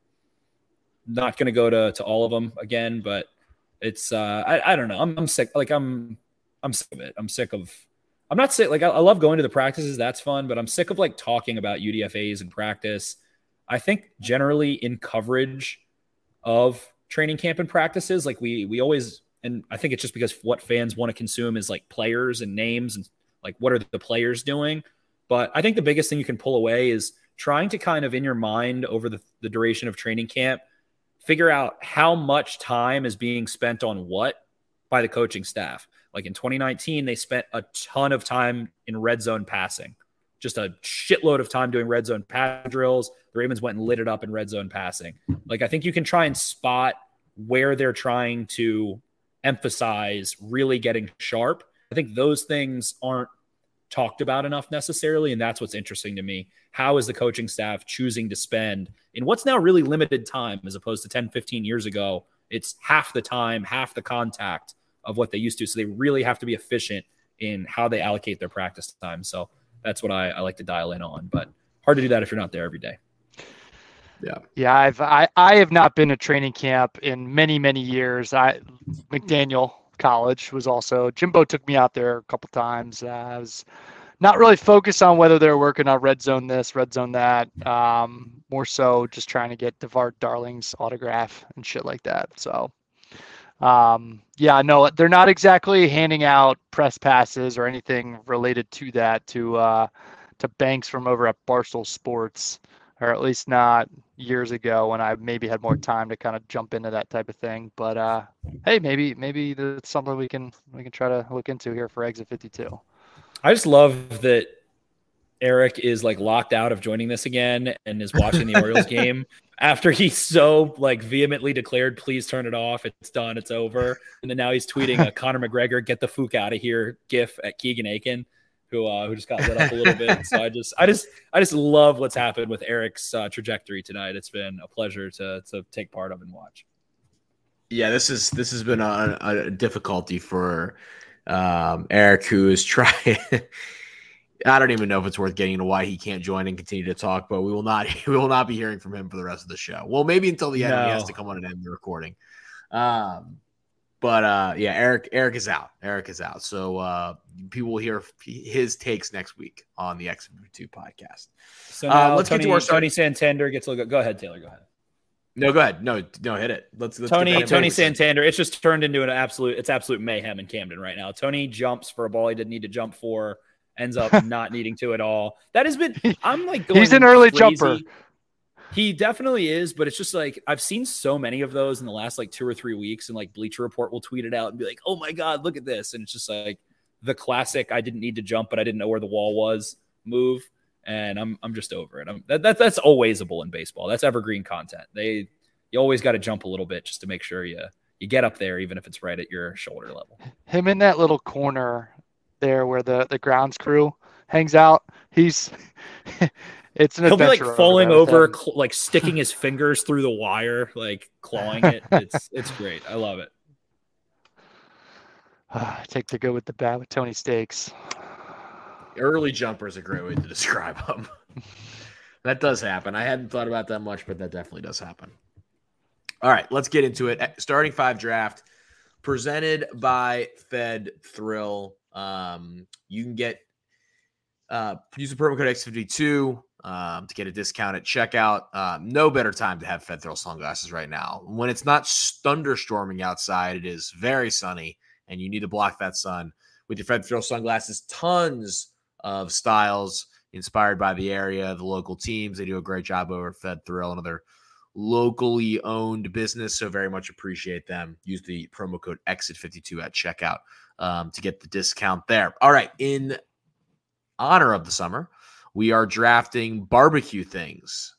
not going to go to to all of them again, but it's uh, I, I don't know. I'm, I'm sick. Like I'm I'm sick of it. I'm sick of. I'm not sick. Like I, I love going to the practices. That's fun, but I'm sick of like talking about UDFA's in practice. I think generally in coverage of training camp and practices, like we we always and I think it's just because what fans want to consume is like players and names and like, what are the players doing? But I think the biggest thing you can pull away is trying to kind of in your mind over the, the duration of training camp, figure out how much time is being spent on what by the coaching staff. Like in 2019, they spent a ton of time in red zone passing, just a shitload of time doing red zone pass drills. The Ravens went and lit it up in red zone passing. Like I think you can try and spot where they're trying to emphasize really getting sharp. I think those things aren't talked about enough necessarily. And that's what's interesting to me. How is the coaching staff choosing to spend in what's now really limited time as opposed to 10, 15 years ago? It's half the time, half the contact of what they used to. So they really have to be efficient in how they allocate their practice time. So that's what I, I like to dial in on. But hard to do that if you're not there every day. Yeah. Yeah, I've I, I have not been to training camp in many, many years. I McDaniel College was also Jimbo took me out there a couple times. Uh, I was not really focused on whether they're working on red zone this, red zone that. Um, more so just trying to get Devard Darling's autograph and shit like that. So um, yeah, no, they're not exactly handing out press passes or anything related to that to uh, to banks from over at Barstool Sports or at least not years ago when I maybe had more time to kind of jump into that type of thing. But uh, hey, maybe maybe that's something we can we can try to look into here for Exit 52. I just love that Eric is like locked out of joining this again and is watching the Orioles <laughs> game after he so like vehemently declared, "Please turn it off. It's done. It's over." And then now he's tweeting a <laughs> Conor McGregor, "Get the fuck out of here" gif at Keegan Akin who uh, who just got lit up a little bit. So I just I just I just love what's happened with Eric's uh, trajectory tonight. It's been a pleasure to to take part of and watch. Yeah, this is this has been a, a difficulty for um, Eric, who is trying. <laughs> I don't even know if it's worth getting into why he can't join and continue to talk, but we will not <laughs> we will not be hearing from him for the rest of the show. Well, maybe until the end no. he has to come on and end the recording. Um, but uh, yeah, Eric Eric is out. Eric is out. So uh, people will hear his takes next week on the X2 podcast. So uh, let's Tony, get to our Tony Santander gets a look. Go ahead, Taylor. Go ahead. No, go ahead. No, no, hit it. Let's, let's Tony Tony Santander. It's just turned into an absolute. It's absolute mayhem in Camden right now. Tony jumps for a ball he didn't need to jump for. Ends up <laughs> not needing to at all. That has been. I'm like. He's an early crazy. jumper. He definitely is, but it's just like I've seen so many of those in the last like two or three weeks, and like Bleacher Report will tweet it out and be like, "Oh my god, look at this!" And it's just like the classic "I didn't need to jump, but I didn't know where the wall was" move, and I'm I'm just over it. I'm, that, that that's alwaysable in baseball. That's evergreen content. They you always got to jump a little bit just to make sure you you get up there, even if it's right at your shoulder level. Him in that little corner there where the the grounds crew hangs out. He's <laughs> It's an He'll be like falling over, cl- like sticking his <laughs> fingers through the wire, like clawing it. <laughs> It's it's great. I love it. <sighs> Uh, take the good with the bad with Tony Stakes. Early jumper is a great way to describe him. that does happen. I hadn't thought about that much, but that definitely does happen. All right, let's get into it. Starting five draft presented by Fed Thrill. Um, you can get uh, use the promo code X52 um, to get a discount at checkout. Um, no better time to have Fed Thrill sunglasses right now. When it's not thunderstorming outside, it is very sunny, and you need to block that sun with your Fed Thrill sunglasses. Tons of styles inspired by the area, the local teams. They do a great job over Fed Thrill, another locally owned business. So very much appreciate them. Use the promo code Exit52 at checkout um, to get the discount there. All right, in honor of the summer we are drafting barbecue things,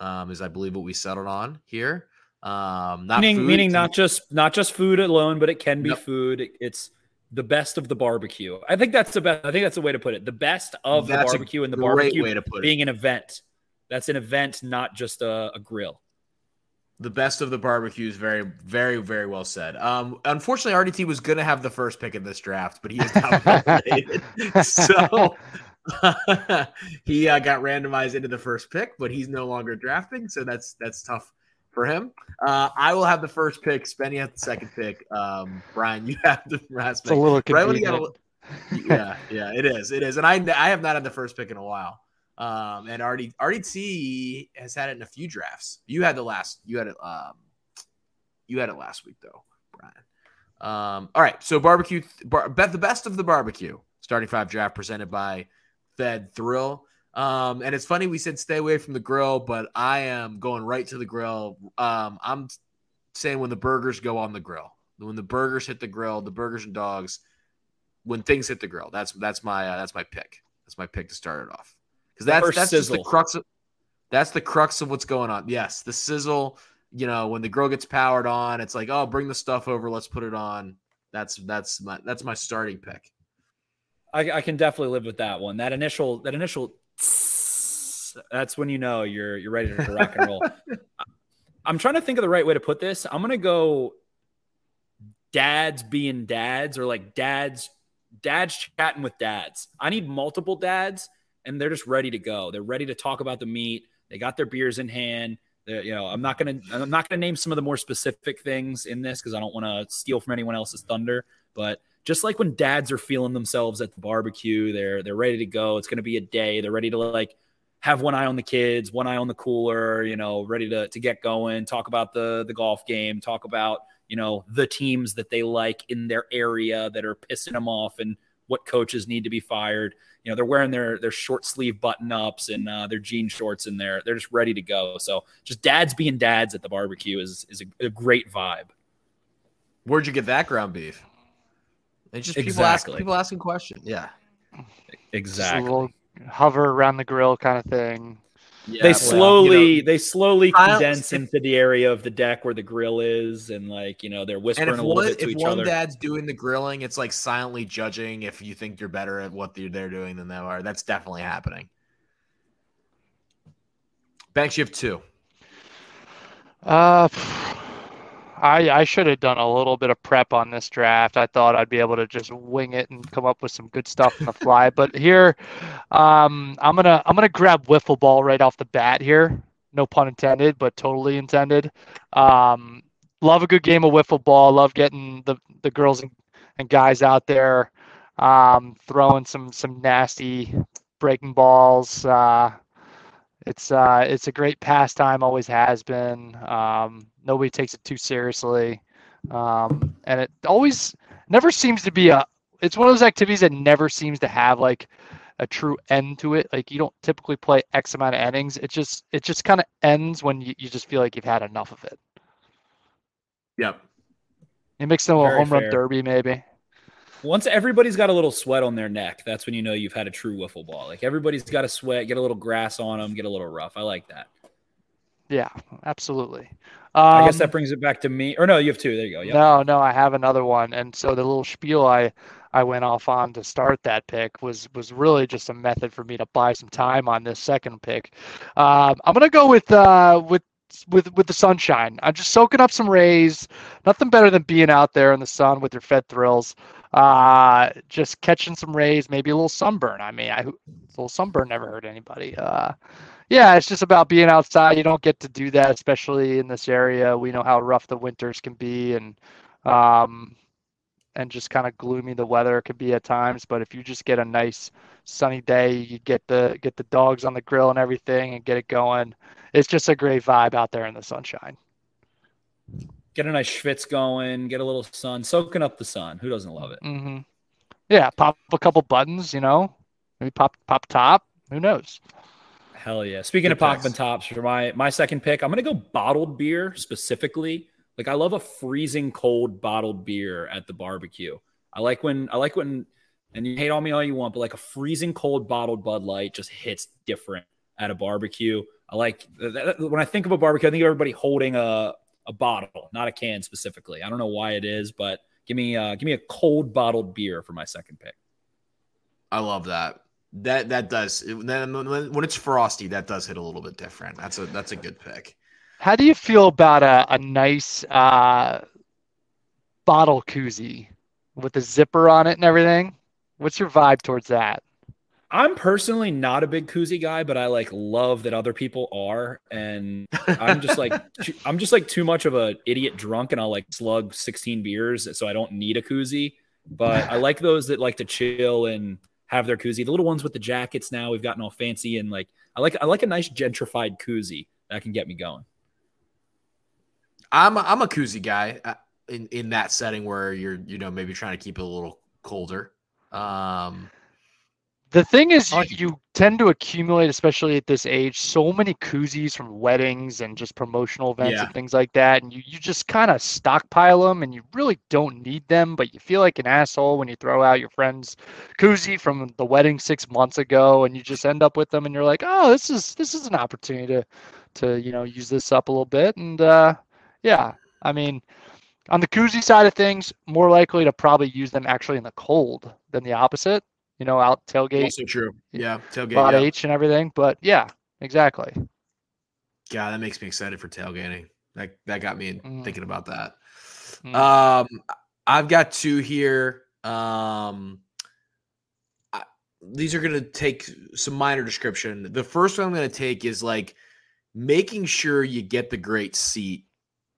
um, is I believe what we settled on here. Um, not meaning, meaning not just not just food alone, but it can be nope. food. It's the best of the barbecue. I think that's the best. I think that's the way to put it. The best of that's the barbecue and the barbecue way to put being it. an event. That's an event, not just a, a grill. The best of the barbecue is very, very, very well said. Um, unfortunately, RDT was going to have the first pick in this draft, but he is now <laughs> so <laughs> he uh, got randomized into the first pick, but he's no longer drafting, so that's that's tough for him. Uh, I will have the first pick. Spenny has the second pick. Um, Brian, you <laughs> have the last pick. It's a little convenient. A, yeah, yeah, it is. It is, and I I have not had the first pick in a while. Um, and RD, RDT has had it in a few drafts. You had the last. You had it. Um, you had it last week though, Brian. Um, all right, so barbecue, bar, the best of the barbecue starting five draft presented by fed thrill. Um, and it's funny we said stay away from the grill, but I am going right to the grill. Um, I'm saying when the burgers go on the grill, when the burgers hit the grill, the burgers and dogs, when things hit the grill, that's that's my uh, that's my pick. That's my pick to start it off because that's that's just the crux of that's the crux of what's going on. Yes, the sizzle, you know, when the grill gets powered on, it's like, oh, bring the stuff over, let's put it on. That's that's my that's my starting pick. I, I can definitely live with that one. That initial that initial that's when you know you're you're ready to rock and roll. <laughs> I'm trying to think of the right way to put this. I'm gonna go dads being dads or like dads dads chatting with dads. I need multiple dads and they're just ready to go. They're ready to talk about the meat. They got their beers in hand. They're, you know, I'm not gonna I'm not gonna name some of the more specific things in this because I don't want to steal from anyone else's thunder. But just like when dads are feeling themselves at the barbecue, they're they're ready to go. It's gonna be a day. They're ready to like have one eye on the kids, one eye on the cooler, you know, ready to, to get going, talk about the, the golf game, talk about, you know, the teams that they like in their area that are pissing them off and what coaches need to be fired. You know, they're wearing their, their short sleeve button ups and uh, their jean shorts in there. They're just ready to go. So just dads being dads at the barbecue is, is a, a great vibe. Where'd you get that ground beef? It's just people exactly. asking people asking questions. Yeah. Exactly hover around the grill kind of thing. Yeah, they slowly well, you know, they slowly condense into the area of the deck where the grill is, and like you know they're whispering a little one, bit to each other. If one dad's doing the grilling, it's like silently judging if you think you're better at what they're doing than they are. That's definitely happening. Banks, you have two. Uh, I I should have done a little bit of prep on this draft. I thought I'd be able to just wing it and come up with some good stuff on the fly. <laughs> but here, um, I'm gonna I'm gonna grab wiffle ball right off the bat here. No pun intended, but totally intended. Um, love a good game of wiffle ball. Love getting the the girls and, and guys out there um, throwing some some nasty breaking balls. Uh, it's uh, it's a great pastime, always has been. Um, nobody takes it too seriously, um, and it always never seems to be a. It's one of those activities that never seems to have like a true end to it. Like you don't typically play X amount of innings. It just it just kind of ends when you, you just feel like you've had enough of it. Yep. It makes in a home fair. run derby, maybe. Once everybody's got a little sweat on their neck, that's when you know you've had a true wiffle ball. Like everybody's got a sweat, get a little grass on them, get a little rough. I like that. Yeah, absolutely. Um, I guess that um, brings it back to me. Or no, you have two. There you go. Yep. No, no, I have another one. And so the little spiel I I went off on to start that pick was was really just a method for me to buy some time on this second pick. Uh, I'm gonna go with uh, with with with the sunshine. I'm just soaking up some rays. Nothing better than being out there in the sun with your fed thrills uh, just catching some rays, maybe a little sunburn. I mean, I, a little sunburn never hurt anybody. Uh, yeah, it's just about being outside. You don't get to do that, especially in this area. We know how rough the winters can be, and um, and just kind of gloomy the weather can be at times. But if you just get a nice sunny day, you get the get the dogs on the grill and everything, and get it going. It's just a great vibe out there in the sunshine get a nice schwitz going, get a little sun, soaking up the sun. Who doesn't love it? Mm-hmm. Yeah, pop a couple buttons, you know, maybe pop pop top. Who knows? Hell yeah! Speaking Good of popping tops, for my my second pick, I'm gonna go bottled beer specifically. Like I love a freezing cold bottled beer at the barbecue. I like when I like when, and you hate on me all you want, but like a freezing cold bottled Bud Light just hits different at a barbecue. I like when I think of a barbecue, I think of everybody holding a a bottle, not a can specifically. I don't know why it is, but give me uh, give me a cold bottled beer for my second pick. I love that. That that does then when it's frosty, that does hit a little bit different. That's a that's a good pick. How do you feel about a, a nice uh, bottle koozie with the zipper on it and everything? What's your vibe towards that? I'm personally not a big koozie guy, but I like love that other people are, and I'm just like <laughs> I'm just like too much of a idiot drunk, and I'll like slug 16 beers, so I don't need a koozie. But I like those that like to chill and have their koozie. The little ones with the jackets now we've gotten all fancy and like I like I like a nice gentrified koozie that can get me going. I'm a, I'm a koozie guy uh, in in that setting where you're you know maybe trying to keep it a little colder. Um, The thing is, you, you tend to accumulate, especially at this age, so many koozies from weddings and just promotional events Yeah. and things like that. And you, you just kind of stockpile them and you really don't need them, but you feel like an asshole when you throw out your friend's koozie from the wedding six months ago and you just end up with them and you're like, oh, this is this is an opportunity to to, you know, use this up a little bit. And uh yeah, I mean on the koozie side of things, more likely to probably use them actually in the cold than the opposite. You know, out tailgate, Also true. Yeah, tailgate. lot Yeah. H and everything. But yeah, exactly. God, that makes me excited for tailgating. That that got me Mm. thinking about that. Mm. Um, I've got two here. Um, I, these are gonna take some minor description. The first one I'm gonna take is like making sure you get the great seat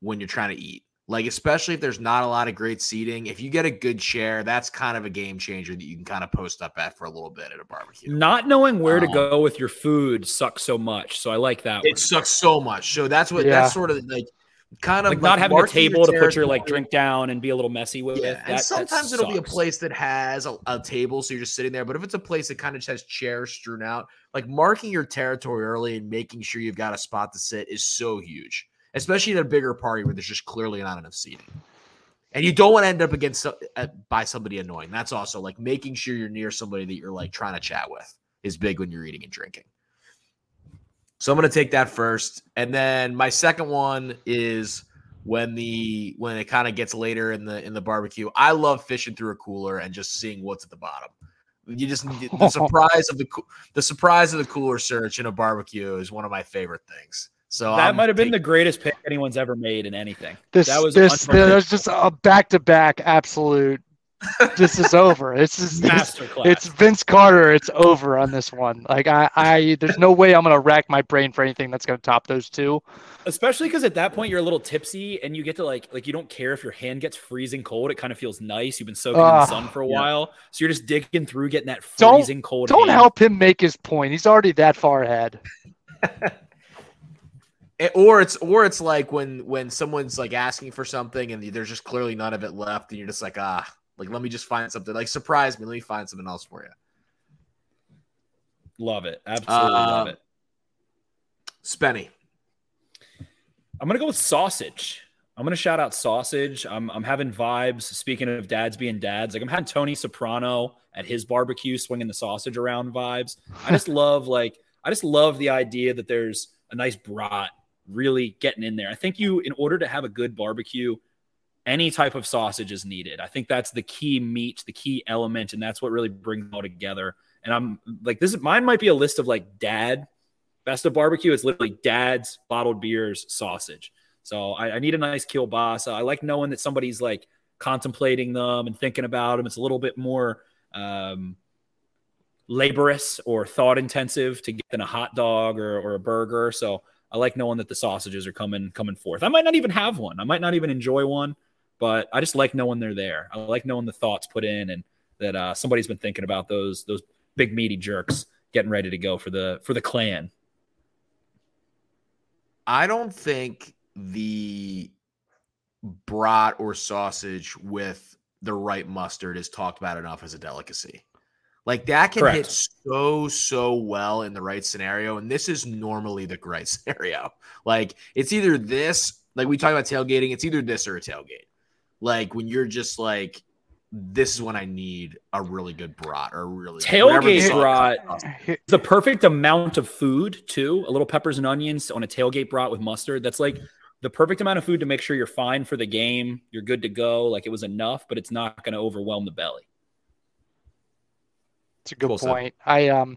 when you're trying to eat. Like, especially if there's not a lot of great seating, if you get a good share, that's kind of a game changer that you can kind of post up at for a little bit at a barbecue. Not knowing where to Um, go with your food sucks so much. So I like that. one. It sucks so much. So that's what Yeah. that's sort of like kind of like not having a table to put your like drink down and be a little messy with. Yeah, That- and that sometimes it'll be a place that has a, a table, so you're just sitting there. But if it's a place that kind of just has chairs strewn out, like marking your territory early and making sure you've got a spot to sit is so huge, especially at a bigger party where there's just clearly not enough seating. And you don't want to end up against uh, by somebody annoying. That's also like making sure you're near somebody that you're like trying to chat with is big when you're eating and drinking. So I'm going to take that first, and then my second one is when the when it kind of gets later in the in the barbecue. I love fishing through a cooler and just seeing what's at the bottom. You just the <laughs> surprise of the the surprise of the cooler search in a barbecue is one of my favorite things. So That might have been the greatest pick anyone's ever made in anything. This that was this unbelievable. there's just a back to back absolute. this is over. This is <laughs> this, Masterclass. it's Vince Carter. It's over on this one. Like I, I there's no way I'm gonna rack my brain for anything that's gonna top those two. especially because at that point you're a little tipsy and you get to like like you don't care if your hand gets freezing cold. It kind of feels nice. You've been soaking in the Ah, sun for a yeah. while, so you're just digging through, getting that Don't- freezing cold. Don't hand. help him make his point. He's already that far ahead. <laughs> Eh, or it's or it's like when when someone's like asking for something and there's just clearly none of it left and you're just like ah like let me just find something like surprise me let me find something else for you. Love it. Absolutely love Um, it. Spenny. I'm gonna go with sausage. I'm gonna shout out sausage. I'm I'm having vibes. Speaking of dads being dads, like I'm having Tony Soprano at his barbecue swinging the sausage around vibes. I just <laughs> love like I just love the idea that there's a nice brat really getting in there. I think you, in order to have a good barbecue, any type of sausage is needed. I think that's the key meat, the key element, and that's what really brings it all together. And I'm like, this is mine might be a list of like dad best of barbecue. It's literally dad's bottled beers, sausage. So I, I need a nice kielbasa. I like knowing that somebody's like contemplating them and thinking about them. It's a little bit more um, laborious or thought intensive to get in a hot dog or, or a burger. So I like knowing that the sausages are coming coming forth. I might not even have one. I might not even enjoy one, but I just like knowing they're there. I like knowing the thoughts put in and that uh, somebody's been thinking about those those big meaty jerks getting ready to go for the for the clan. I don't think the brat or sausage with the right mustard is talked about enough as a delicacy. Like that can hit so so well in the right scenario, and this is normally the right <laughs> scenario. Like it's either this, like we talk about tailgating, it's either this or a tailgate. Like when you're just like, this is when I need a really good brat or a really Tailgate brat the perfect amount of food too. A little peppers and onions on a tailgate brat with mustard. That's like the perfect amount of food to make sure you're fine for the game. You're good to go. Like it was enough, but it's not going to overwhelm the belly. It's a good Cool, Seb. point. I um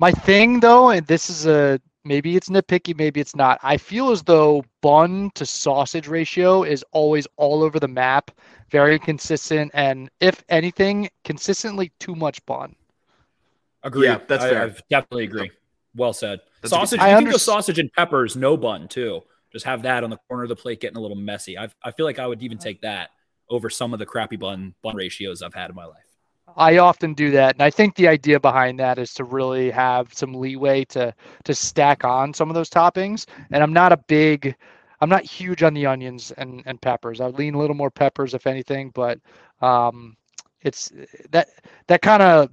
my thing though, and this is a maybe it's nitpicky, maybe it's not. I feel as though bun to sausage ratio is always all over the map, very consistent, and if anything, consistently too much bun. Agree. Yeah, that's I, fair. I definitely agree. Well said. That's a good- sausage. I You can go sausage and peppers, no bun too. Just have that on the corner of the plate, getting a little messy. I I feel like I would even take that over some of the crappy bun bun ratios I've had in my life. I often do that, and I think the idea behind that is to really have some leeway to to stack on some of those toppings. And I'm not a big, I'm not huge on the onions and and peppers. I lean a little more peppers if anything, but um, it's that that kind of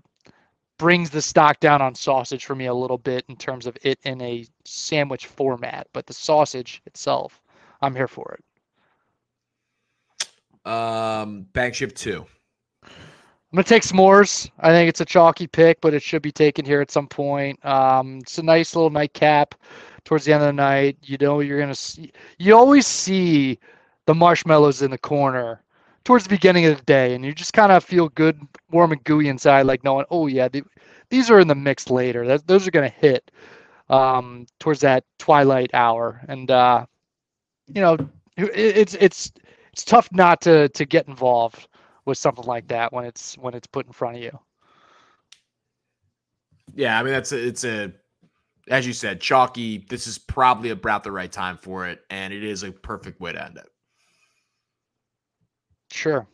brings the stock down on sausage for me a little bit in terms of it in a sandwich format. But the sausage itself, I'm here for it. Um, bank ship two. I'm gonna take s'mores. I think it's a chalky pick, but it should be taken here at some point. Um, it's a nice little nightcap towards the end of the night. You know, you're gonna see. You always see the marshmallows in the corner towards the beginning of the day, and you just kind of feel good, warm and gooey inside, like knowing, oh yeah, the, these are in the mix later. That, those are gonna hit um, towards that twilight hour, and uh, you know, it, it's it's it's tough not to to get involved with something like that when it's when it's put in front of you. Yeah, I mean that's a, it's a as you said, chalky. This is probably about the right time for it, and it is a perfect way to end it. Sure.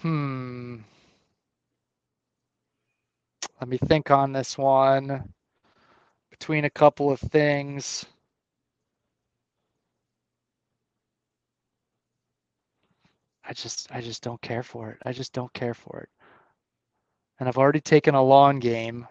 Hmm. Let me think on this one. Between a couple of things. I just I just don't care for it. I just don't care for it. And I've already taken a long game.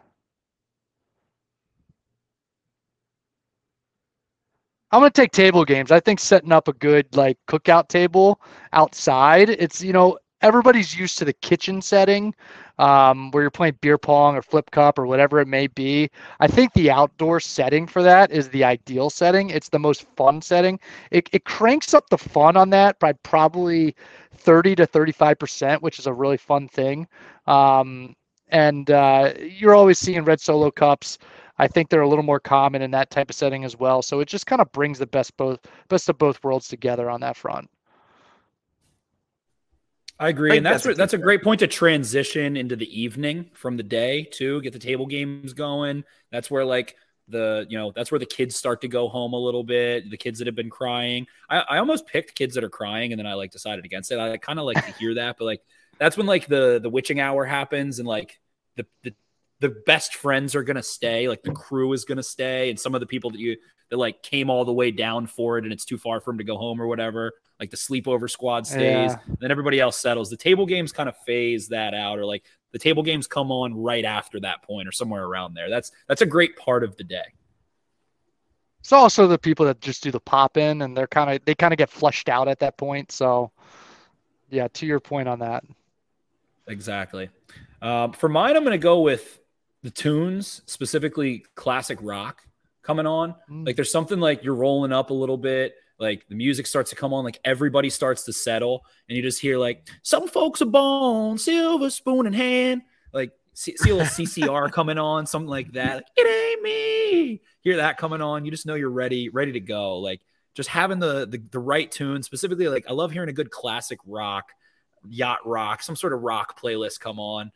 I'm gonna take table games. I think setting up a good like cookout table outside. It's you know everybody's used to the kitchen setting um, where you're playing beer pong or flip cup or whatever it may be. I think the outdoor setting for that is the ideal setting. It's the most fun setting. It, it cranks up the fun on that by probably 30 to 35%, which is a really fun thing. Um, and uh, you're always seeing red solo cups. I think they're a little more common in that type of setting as well. So it just kind of brings the best both best of both worlds together on that front. I agree, I and that's that's, that's a great point to transition into the evening from the day too. Get the table games going. That's where like the you know that's where the kids start to go home a little bit. The kids that have been crying. I, I almost picked kids that are crying, and then I like decided against it. I kind of like to hear that, but like that's when like the the witching hour happens, and like the the the best friends are gonna stay, like the crew is gonna stay, and some of the people that you that like came all the way down for it, and it's too far for them to go home or whatever like the sleepover squad stays, yeah. then everybody else settles. The table games kind of phase that out, or like the table games come on right after that point, or somewhere around there. That's that's a great part of the day. It's also the people that just do the pop in, and they're kind of they kind of get flushed out at that point. So, yeah, to your point on that. Exactly. Um, for mine, I'm going to go with the tunes, specifically classic rock coming on. Mm. Like there's something like you're rolling up a little bit like the music starts to come on, like everybody starts to settle, and you just hear like some folks are bone, silver spoon in hand, like see, see a little <laughs> CCR coming on, something like that. Like, it ain't me. Hear that coming on, you just know you're ready, ready to go. Like just having the, the the right tune, specifically like I love hearing a good classic rock, yacht rock, some sort of rock playlist come on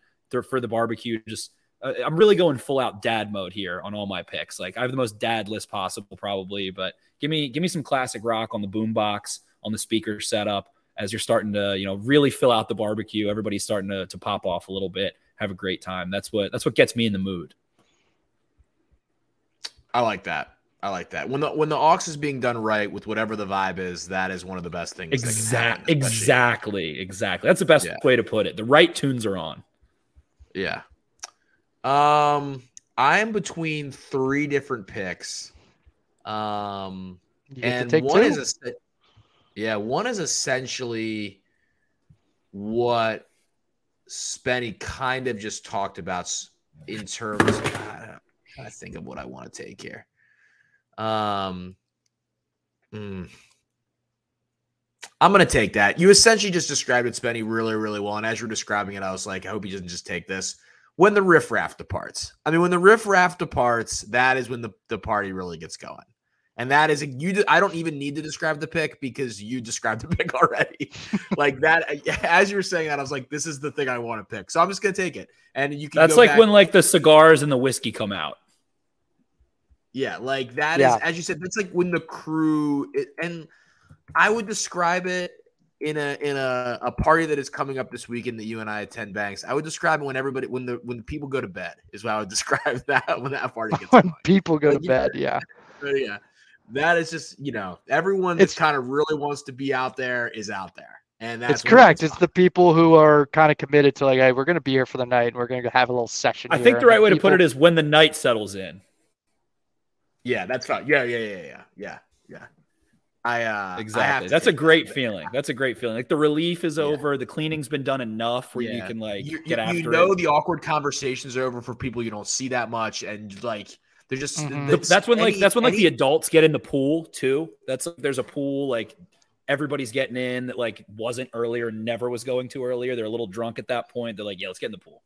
for the barbecue. Just uh, I'm really going full out dad mode here on all my picks. Like I have the most dad list possible, probably, but give me give me some classic rock on the boombox on the speaker setup as you're starting to you know really fill out the barbecue. Everybody's starting to, to pop off a little bit, have a great time. That's what that's what gets me in the mood. I like that. I like that. When the when the aux is being done right with whatever the vibe is, that is one of the best things. Exactly. Exactly. Exactly. That's the best yeah. way to put it. The right tunes are on. Yeah. Um, I am between three different picks. Um, and one two. is a, yeah, one is essentially what Spenny kind of just talked about in terms. Of, I think of what I want to take here. Um, mm, I'm gonna take that. You essentially just described it, Spenny, really, really well. And as you're describing it, I was like, I hope he doesn't just take this when the riffraff departs. I mean, when the riffraff departs, that is when the, the party really gets going. And that is you. I don't even need to describe the pick because you described the <laughs> pick already. like that, <laughs> as you were saying that, I was like, "This is the thing I want to pick." So I'm just gonna take it. And you can. That's like back. when like the cigars and the whiskey come out. Yeah, like that yeah. is as you said. That's like when the crew it, and I would describe it in a in a, a party that is coming up this weekend that you and I attend banks, I would describe it when everybody when the when the people go to bed is what I would <laughs> describe that when that party gets when people go like, to bed, yeah. <laughs> yeah. That is just, you know, everyone that kind of really wants to be out there is out there. And that's it's correct. gets It's the people who are kind of committed to like, hey, we're going to be here for the night and we're going to have a little session. I here," think the and right way to put it is when the night settles in. Yeah, that's fine. Yeah, yeah, yeah, yeah, yeah, yeah. I uh Exactly. to That's a great that. feeling. That's a great feeling. Like the relief is Yeah. over. The cleaning's been done enough where you can like you, get you, after you know it. the awkward conversations are over for people you don't see that much, and like they're just Mhm. That's when like that's when like any- the adults get in the pool too. That's there's a pool like everybody's getting in that like wasn't earlier, never was going to earlier. They're a little drunk at that point. They're like, yeah, let's get in the pool.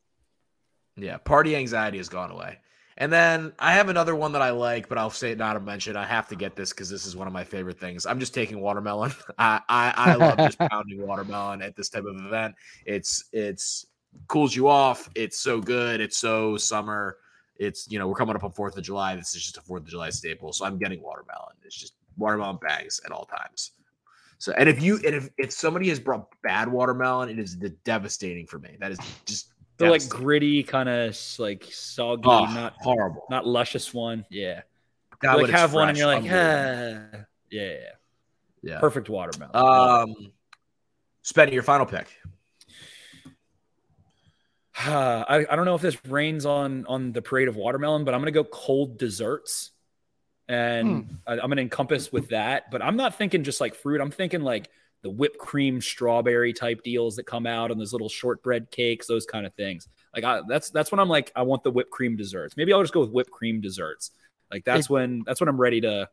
yeah party anxiety has gone away. And then I have another one that I like, but I'll say it not to mention. I have to get this because this is one of my favorite things. I'm just taking watermelon. <laughs> I I, I love just <laughs> pounding watermelon at this type of event. It's it's cools you off. It's so good. It's so summer. It's you know we're coming up on Fourth of July. This is just a Fourth of July staple. So I'm getting watermelon. It's just watermelon bags at all times. So and if you and if if somebody has brought bad watermelon, it is the devastating for me. That is just They're like gritty, kind of like soggy, Oh, not horrible. not luscious one. Yeah. God, like have one and you're like, ah. yeah, yeah, yeah. perfect watermelon. Um, Spenny, your final pick. <sighs> I, I don't know if this rains on on the parade of watermelon, but I'm gonna go cold desserts, and Hmm. I, I'm gonna encompass with that. But I'm not thinking just like fruit. I'm thinking like the whipped cream strawberry type deals that come out and those little shortbread cakes, those kind of things. Like I, that's that's when I'm like I want the whipped cream desserts. Maybe I'll just go with whipped cream desserts. Like that's when that's when I'm ready to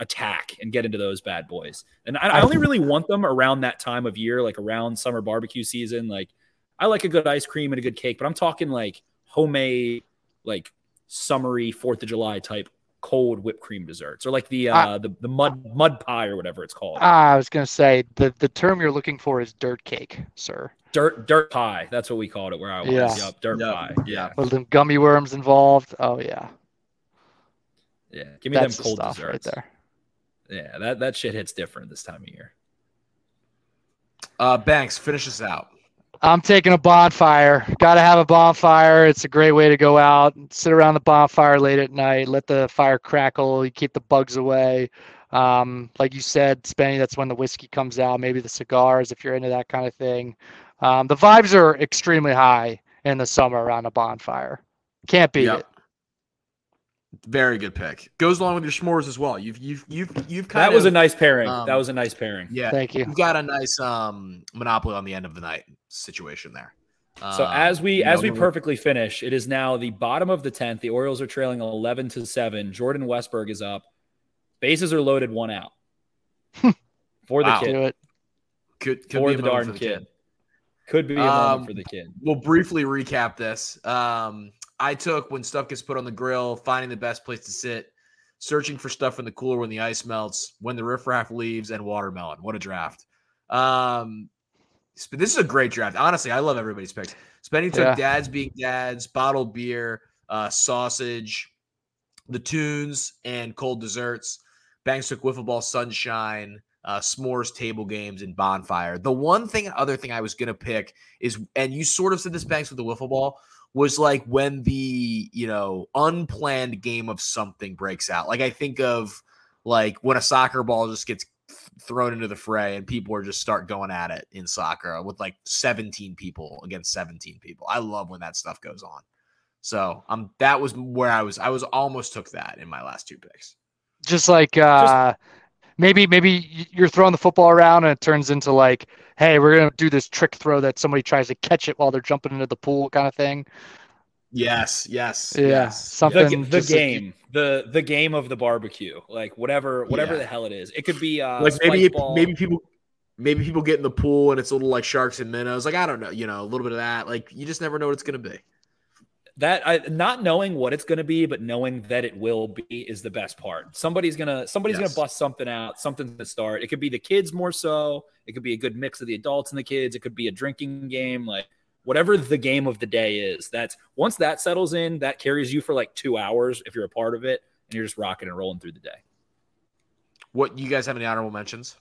attack and get into those bad boys. And I, I only really want them around that time of year, like around summer barbecue season. Like I like a good ice cream and a good cake, but I'm talking like homemade, like summery Fourth of July type cold whipped cream desserts, or like the uh, I- the the mud mud pie or whatever it's called. Ah, I was going to say the, the term you're looking for is dirt cake, sir. dirt dirt pie. That's what we called it where I was. Yeah. Yep, dirt Yep. pie. Yeah, With them gummy worms involved. Oh, yeah. yeah. Give me That's them the cold stuff desserts. right there. Yeah, that that shit hits different this time of year. Uh, Banks, finish us out. I'm taking a bonfire. Got to have a bonfire. It's a great way to go out, and sit around the bonfire late at night, let the fire crackle. You keep the bugs away. Um, like you said, Spenny, that's when the whiskey comes out. Maybe the cigars, if you're into that kind of thing. Um, the vibes are extremely high in the summer around a bonfire. Can't beat Yep. it. Very good pick. Goes along with your s'mores as well. You've you've you've you've kind That of was a nice pairing. um, that was a nice pairing. yeah. Thank you. You've got a nice um monopoly on the end of the night situation there. So Um, as we as know, we perfectly finish, it is now the bottom of the tenth. The Orioles are trailing eleven to seven. Jordan Westburg is up. Bases are loaded, one out <laughs> for the Wow. kid. Could, could For be a the darn for kid. Could be a moment Um, for the kid. We'll briefly recap this. Um, I took when stuff gets put on the grill, finding the best place to sit, searching for stuff in the cooler when the ice melts, when the riffraff leaves, and watermelon. What a draft! Um, this is a great draft. Honestly, I love everybody's picks. Spenny took Yeah. dads being dads, bottled beer, uh, sausage, the tunes, and cold desserts. Banks took wiffle ball, sunshine, uh, s'mores, table games, and bonfire. The one thing, other thing I was gonna pick is, and you sort of said this, Banks, with the wiffle ball, was like when the you know unplanned game of something breaks out. Like I think of like when a soccer ball just gets thrown into the fray and people are just start going at it in soccer with like 17 people against 17 people. I love when that stuff goes on. So um that was where I was I was almost took that in my last two picks. just like uh maybe maybe you're throwing the football around and it turns into like hey we're gonna do this trick throw that somebody tries to catch it while they're jumping into the pool kind of thing Yes, yes, yeah yes. The, something the just like- game, the the game of the barbecue, like whatever whatever Yeah. the hell it is. It could be uh, like maybe spike ball. maybe people maybe people get in the pool and it's a little like sharks and minnows. Like I don't know, you know, a little bit of that. Like you just never know what it's gonna be. That I, not knowing what it's going to be, but knowing that it will be is the best part. Somebody's gonna somebody's Yes. gonna bust something out, something to start. It could be the kids more so. It could be a good mix of the adults and the kids. It could be a drinking game, like whatever the game of the day is. That's once that settles in, that carries you for like two hours if you're a part of it, and you're just rocking and rolling through the day. What you guys have any honorable mentions?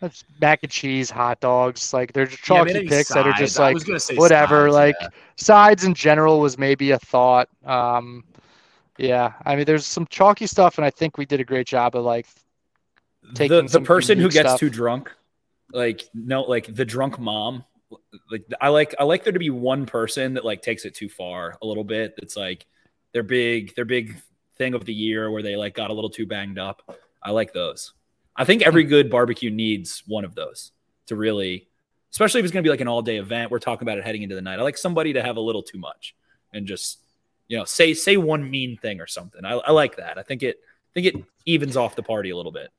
That's mac and cheese hot dogs like they're just chalky mean, any picks that are just like was gonna say whatever sides, like yeah. sides in general was maybe a thought um yeah i mean there's some chalky stuff and i think we did a great job of like The, Taking the some person who gets stuff. too drunk, like no like the drunk mom like i like i like there to be one person that like takes it too far a little bit it's like their big their big thing of the year where they like got a little too banged up i like those i think every good barbecue needs one of those to really especially if it's going to be like an all day event we're talking about it heading into the night i like somebody to have a little too much and just you know say say one mean thing or something i, I like that i think it I think it evens off the party a little bit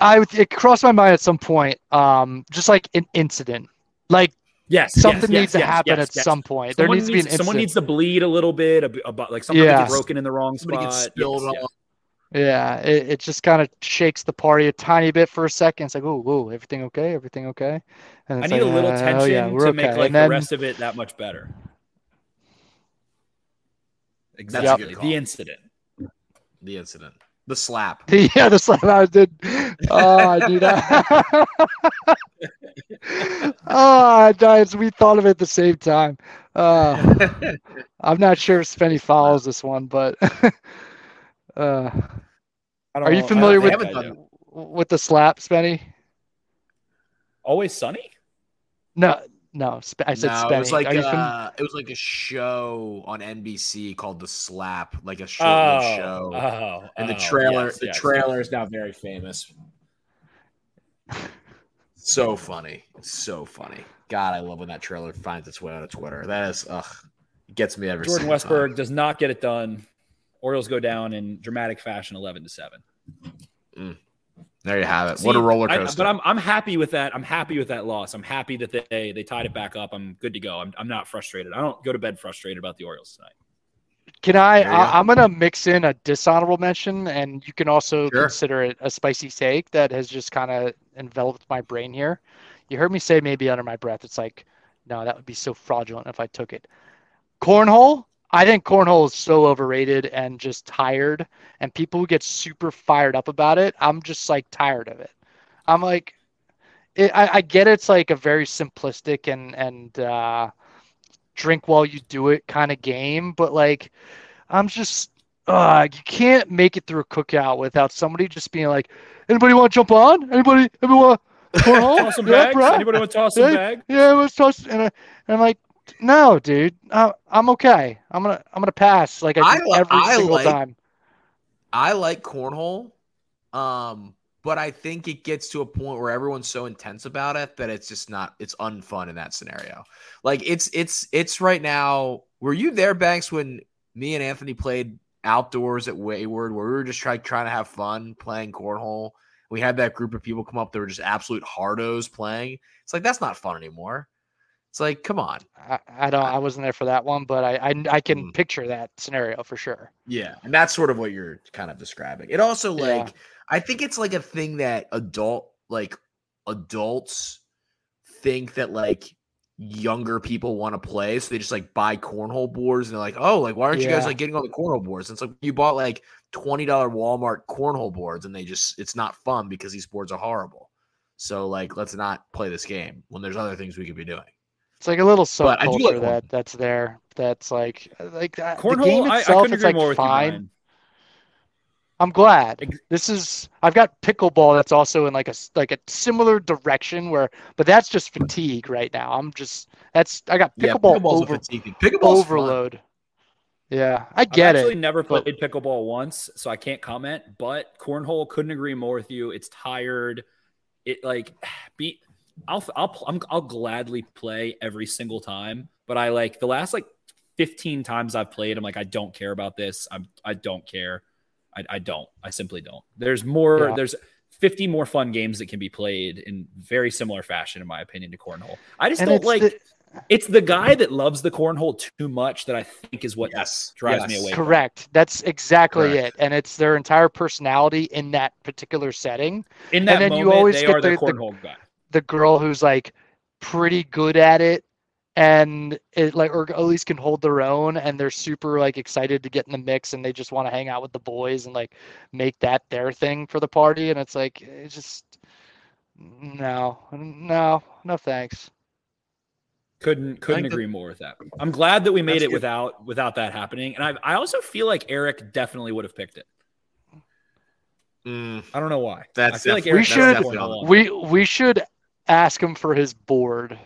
I it crossed my mind at some point, um, just like an incident, like Yes, something yes, needs to happen yes, at yes. some point. Someone there needs, needs, to be an someone incident. needs to bleed a little bit ab- about like something Yeah. gets broken in the wrong Somebody spot. gets spilled Yes, on. Yes. Yeah, it, it just kind of shakes the party a tiny bit for a second. It's like, oh, whoa, everything okay? Everything okay? And I it's need a little uh, tension oh, yeah, we're to okay. make like and then, the rest of it that much better. Exactly. good The incident. The incident, the slap. <laughs> yeah, the slap I did. Oh, I do that. <laughs> oh, guys, we thought of it at the same time. Uh, <laughs> I'm not sure if Spenny follows this one, but uh, I Are you know- I familiar don't with- think I Haven't do. with the slap, Spenny? Always Sunny? No, no, I said no, Spenny. it was like Are you fam- uh, it was like a show on NBC called The Slap, like a short-lived Oh, show. oh, and the oh, trailer, yes, the yes. trailer is now very famous. so funny, so funny. God, I love when that trailer finds its way onto Twitter. That is, ugh, gets me every Jordan single time. Westburg does not get it done. Orioles go down in dramatic fashion, eleven to seven. Mm. There you have it. See, what a roller I- coaster! but I'm I'm happy with that. I'm happy with that loss. I'm happy that they they tied it back up. I'm good to go. I'm I'm not frustrated. I don't go to bed frustrated about the Orioles tonight. Can I? I go. I'm gonna mix in a dishonorable mention, and you can also Sure. consider it a spicy take that has just kind of enveloped my brain here. You heard me say maybe under my breath. It's like, no, that would be so fraudulent if I took it. Cornhole. I think cornhole is so overrated and just tired, and people who get super fired up about it. I'm just like tired of it. I'm like, it, I, I get it's like a very simplistic and and uh, drink while you do it kind of game, but like, I'm just, uh, you can't make it through a cookout without somebody just being like, anybody want to jump on? Anybody? Anybody want <laughs> cornhole? Toss some Yeah, bags. bro? Anybody want to toss some Yeah. bag? Yeah, let's toss. And, I, and I'm like, no, dude, uh, I'm okay. I'm gonna I'm gonna pass like I I do li- every I single like- time. I like cornhole, um, but I think it gets to a point where everyone's so intense about it that it's just not. It's unfun in that scenario. Like it's it's it's right now. Were you there, Banks, when me and Anthony played outdoors at Wayward, where we were just trying trying to have fun playing cornhole? We had that group of people come up that were just absolute hardos playing. It's like that's not fun anymore. It's like, come on. I, I don't I wasn't there for that one, but I I, I can Mm. picture that scenario for sure. Yeah, and that's sort of what you're kind of describing. It also Yeah. like I think it's like a thing that adult like adults think that like younger people want to play, so they just like buy cornhole boards and they're like, oh, like why aren't you guys like getting on the cornhole boards? And it's like you bought like twenty dollar Walmart cornhole boards and they just it's not fun because these boards are horrible. So like let's not play this game when there's other things we could be doing. It's like a little But I do like subculture cornhole. that that's there. That's like uh, like that. the Cornhole. game I, I itself, couldn't it's agree like more with fine. you, I'm glad. This is I've got pickleball that's also in like a s- like a similar direction where but that's just fatigue right now. I'm just that's I got pickleball pickleball's over, a fatiguing. Pickleball's fun. overload. Yeah, I get I've actually it. never but- played pickleball once, so I can't comment. But cornhole couldn't agree more with you. It's tired. It like <sighs> be. I'll I'll I'm, I'll gladly play every single time. But I like the last like 15 times I've played. I'm like I don't care about this. I'm I don't care. I, I don't. I simply don't. There's more. Yeah. There's 50 more fun games that can be played in very similar fashion, in my opinion, to cornhole. I just And don't it's like. the- it's the guy that loves the cornhole too much that I think is what Yes, drives me away. correct. That's exactly Correct. it. And it's their entire personality in that particular setting. In that then you moment, always they get are the, the- the- cornhole guy. The girl who's like pretty good at it and it like or at least can hold their own and they're super like excited to get in the mix and they just want to hang out with the boys and like make that their thing for the party and it's like it's just no no no thanks Couldn't couldn't think that- agree more with that. I'm glad that we made it good. without without that happening. And I I also feel like Eric definitely would have picked it. Mm, I don't know why. That's I feel like Eric We does should- have cornhole on. we we should ask him for his board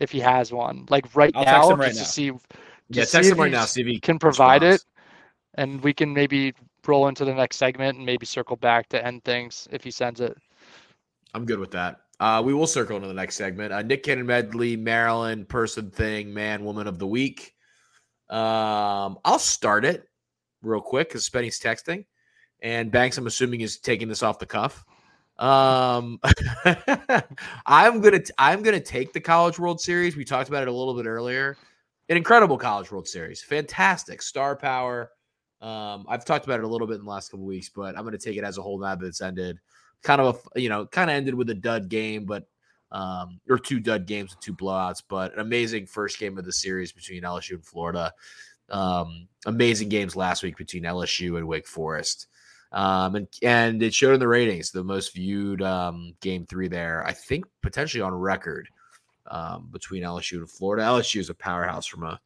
if he has one, like right I'll now, right just now. to see. Yeah, text him right now. See if he can provide responds. it, and we can maybe roll into the next segment and maybe circle back to end things if he sends it. I'm good with that. Uh, we will circle into the next segment. Uh, Nik Caner Medley, Maryland, person, thing, man, woman of the week. Um, I'll start it real quick because Spenny's texting, and Banks, I'm assuming, is taking this off the cuff. Um, <laughs> I'm gonna I'm gonna take the College World Series. We talked about it a little bit earlier. An incredible College World Series, fantastic star power. Um, I've talked about it a little bit in the last couple weeks, but I'm gonna take it as a whole now that it's ended kind of a you know kind of ended with a dud game, but um, or two dud games and two blowouts, but an amazing first game of the series between LSU and Florida. Um, amazing games last week between LSU and Wake Forest. Um, and and it showed in the ratings the most viewed um, game three there. I think potentially on record um, between LSU and Florida. LSU is a powerhouse from a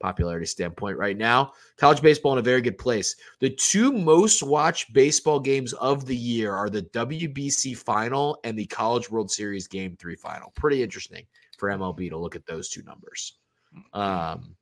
popularity standpoint right now. College baseball in a very good place. The two most watched baseball games of the year are the WBC final and the College World Series Game Three final. Pretty interesting for MLB to look at those two numbers. Um,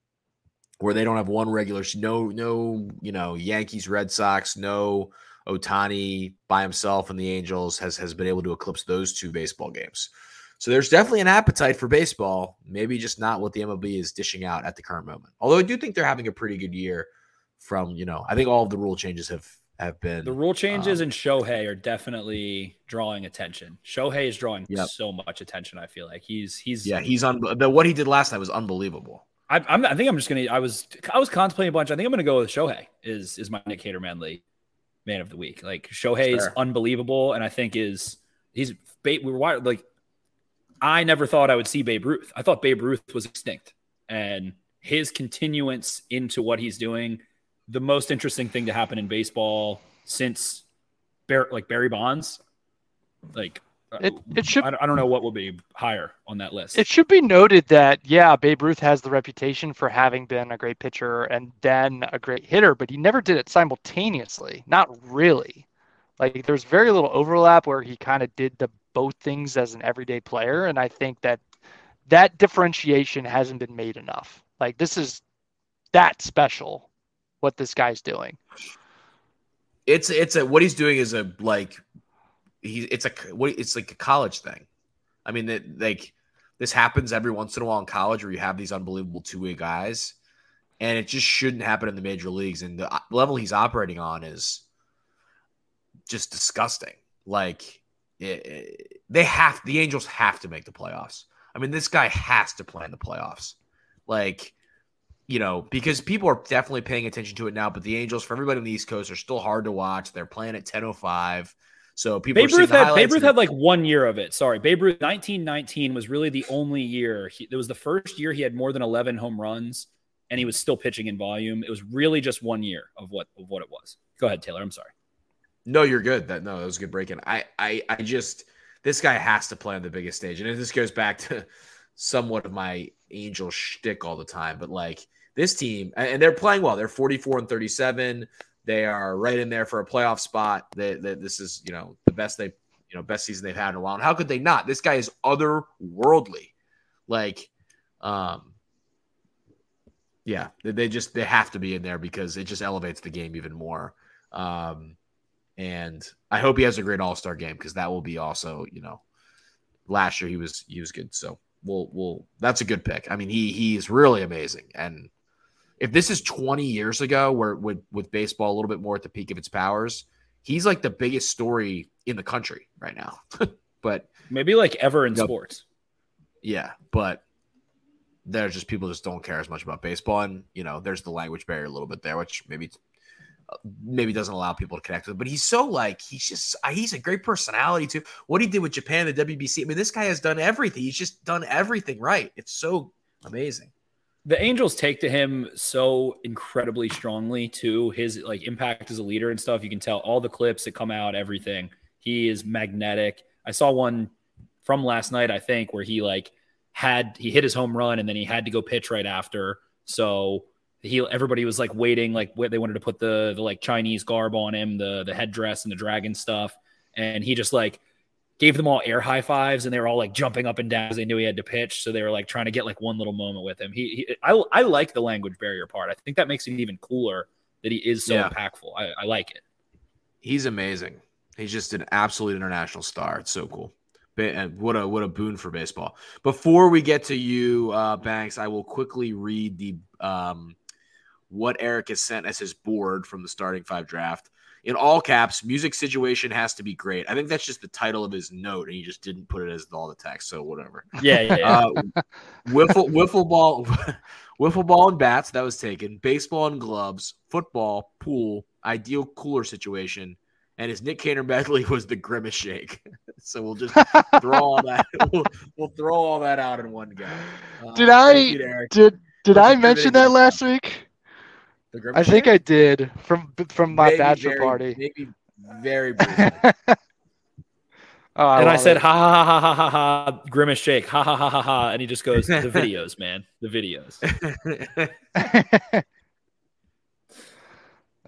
where they don't have one regular, no, no, you know, Yankees, Red Sox, no Ohtani by himself and the Angels has has been able to eclipse those two baseball games. So there's definitely an appetite for baseball, maybe just not what the MLB is dishing out at the current moment. Although I do think they're having a pretty good year from, you know, I think all of the rule changes have have been The rule changes Um, and Shohei are definitely drawing attention. Shohei is drawing Yep. so much attention. I feel like he's he's yeah, he's on the what he did last night was unbelievable. I, I'm, I think I'm just gonna. I was I was contemplating a bunch. I think I'm gonna go with Shohei. Is is my Nick Hater Manley man of the week? Like Shohei is unbelievable, and I think is he's Babe. We were like, I never thought I would see Babe Ruth. I thought Babe Ruth was extinct, and his continuance into what he's doing, the most interesting thing to happen in baseball since Bar- like Barry Bonds, like. Uh, it- it should- I don't, I don't know what will be higher on that list. It should be noted that yeah, Babe Ruth has the reputation for having been a great pitcher and then a great hitter, but he never did it simultaneously. Not really. Like there's very little overlap where he kind of did the both things as an everyday player, and I think that that differentiation hasn't been made enough. Like this is that special what this guy's doing. It's it's a what he's doing is a like he's it's what it's like a college thing. I mean that like this happens every once in a while in college where you have these unbelievable two way guys, and it just shouldn't happen in the major leagues. And the level he's operating on is just disgusting. Like it, it- they have the Angels have to make the playoffs. I mean, this guy has to play in the playoffs. Like you know, because people are definitely paying attention to it now. But the Angels, for everybody on the East Coast, are still hard to watch. They're playing at ten oh five, so people. Babe Ruth had Babe Ruth had like one year of it. Sorry, Babe Ruth 1919 was really the only year. He, it was the first year he had more than 11 home runs, and he was still pitching in volume. It was really just one year of what of what it was. Go ahead, Taylor. I'm sorry. No, you're good. That no, that was a good break in. I, I, I just this guy has to play on the biggest stage, and this goes back to <laughs> somewhat of my angel shtick all the time. But like this team, and and they're playing well. They're 44 and 37. They are right in there for a playoff spot. They, this is you know the best they you know best season they've had in a while. And how could they not? This guy is otherworldly. Like, um, yeah, they, they just they have to be in there because it just elevates the game even more. Um, and I hope he has a great All Star game because that will be also, you know, last year he was he was good. So we'll we'll that's a good pick. I mean, he he's really amazing. And if this is 20 years ago, where with with baseball a little bit more at the peak of its powers, he's like the biggest story in the country right now. <laughs> but Maybe like ever in sports. yeah, but there's just people just don't care as much about baseball, and you know, there's the language barrier a little bit there, which maybe maybe doesn't allow people to connect with. But he's so like he's just he's a great personality too. What he did with Japan, the WBC. I mean, this guy has done everything. He's just done everything right. It's so amazing. The Angels take to him so incredibly strongly too. His like impact as a leader and stuff. You can tell all the clips that come out, everything. He is magnetic. I saw one from last night, I think, where he like had he hit his home run and then he had to go pitch right after. So he everybody was like waiting, like they wanted to put the the like Chinese garb on him, the the headdress and the dragon stuff, and he just like gave them all air high fives, and they were all like jumping up and down because they knew he had to pitch. So they were like trying to get like one little moment with him. He, he I, I like the language barrier part. I think that makes it even cooler that he is so Yeah. impactful. I, I like it. He's amazing. He's just an absolute international star. It's so cool. And what a what a boon for baseball. Before we get to you, uh, Banks, I will quickly read the um, what Eric has sent as his board from the starting five draft. In all caps, music situation has to be great. I think that's just the title of his note, and he just didn't put it as all the text. So whatever. Yeah, yeah. yeah. Uh, wiffle wiffle ball, <laughs> wiffle ball and bats that was taken. Baseball and gloves, football, pool, ideal cooler situation, and his Nik Caner Medley <laughs> was the grimace shake. <laughs> so we'll just throw all that. We'll, we'll throw all that out in one go. Uh, Did I- you. Did did Let's I mention that last week? The grimace I think? I did from from my Maybe bachelor very- party. Maybe very <laughs> briefly. Oh, and I love said, it. ha ha ha ha ha ha, ha, grimace shake, ha ha ha ha ha, and he just goes, the <laughs> videos, man, the videos. <laughs>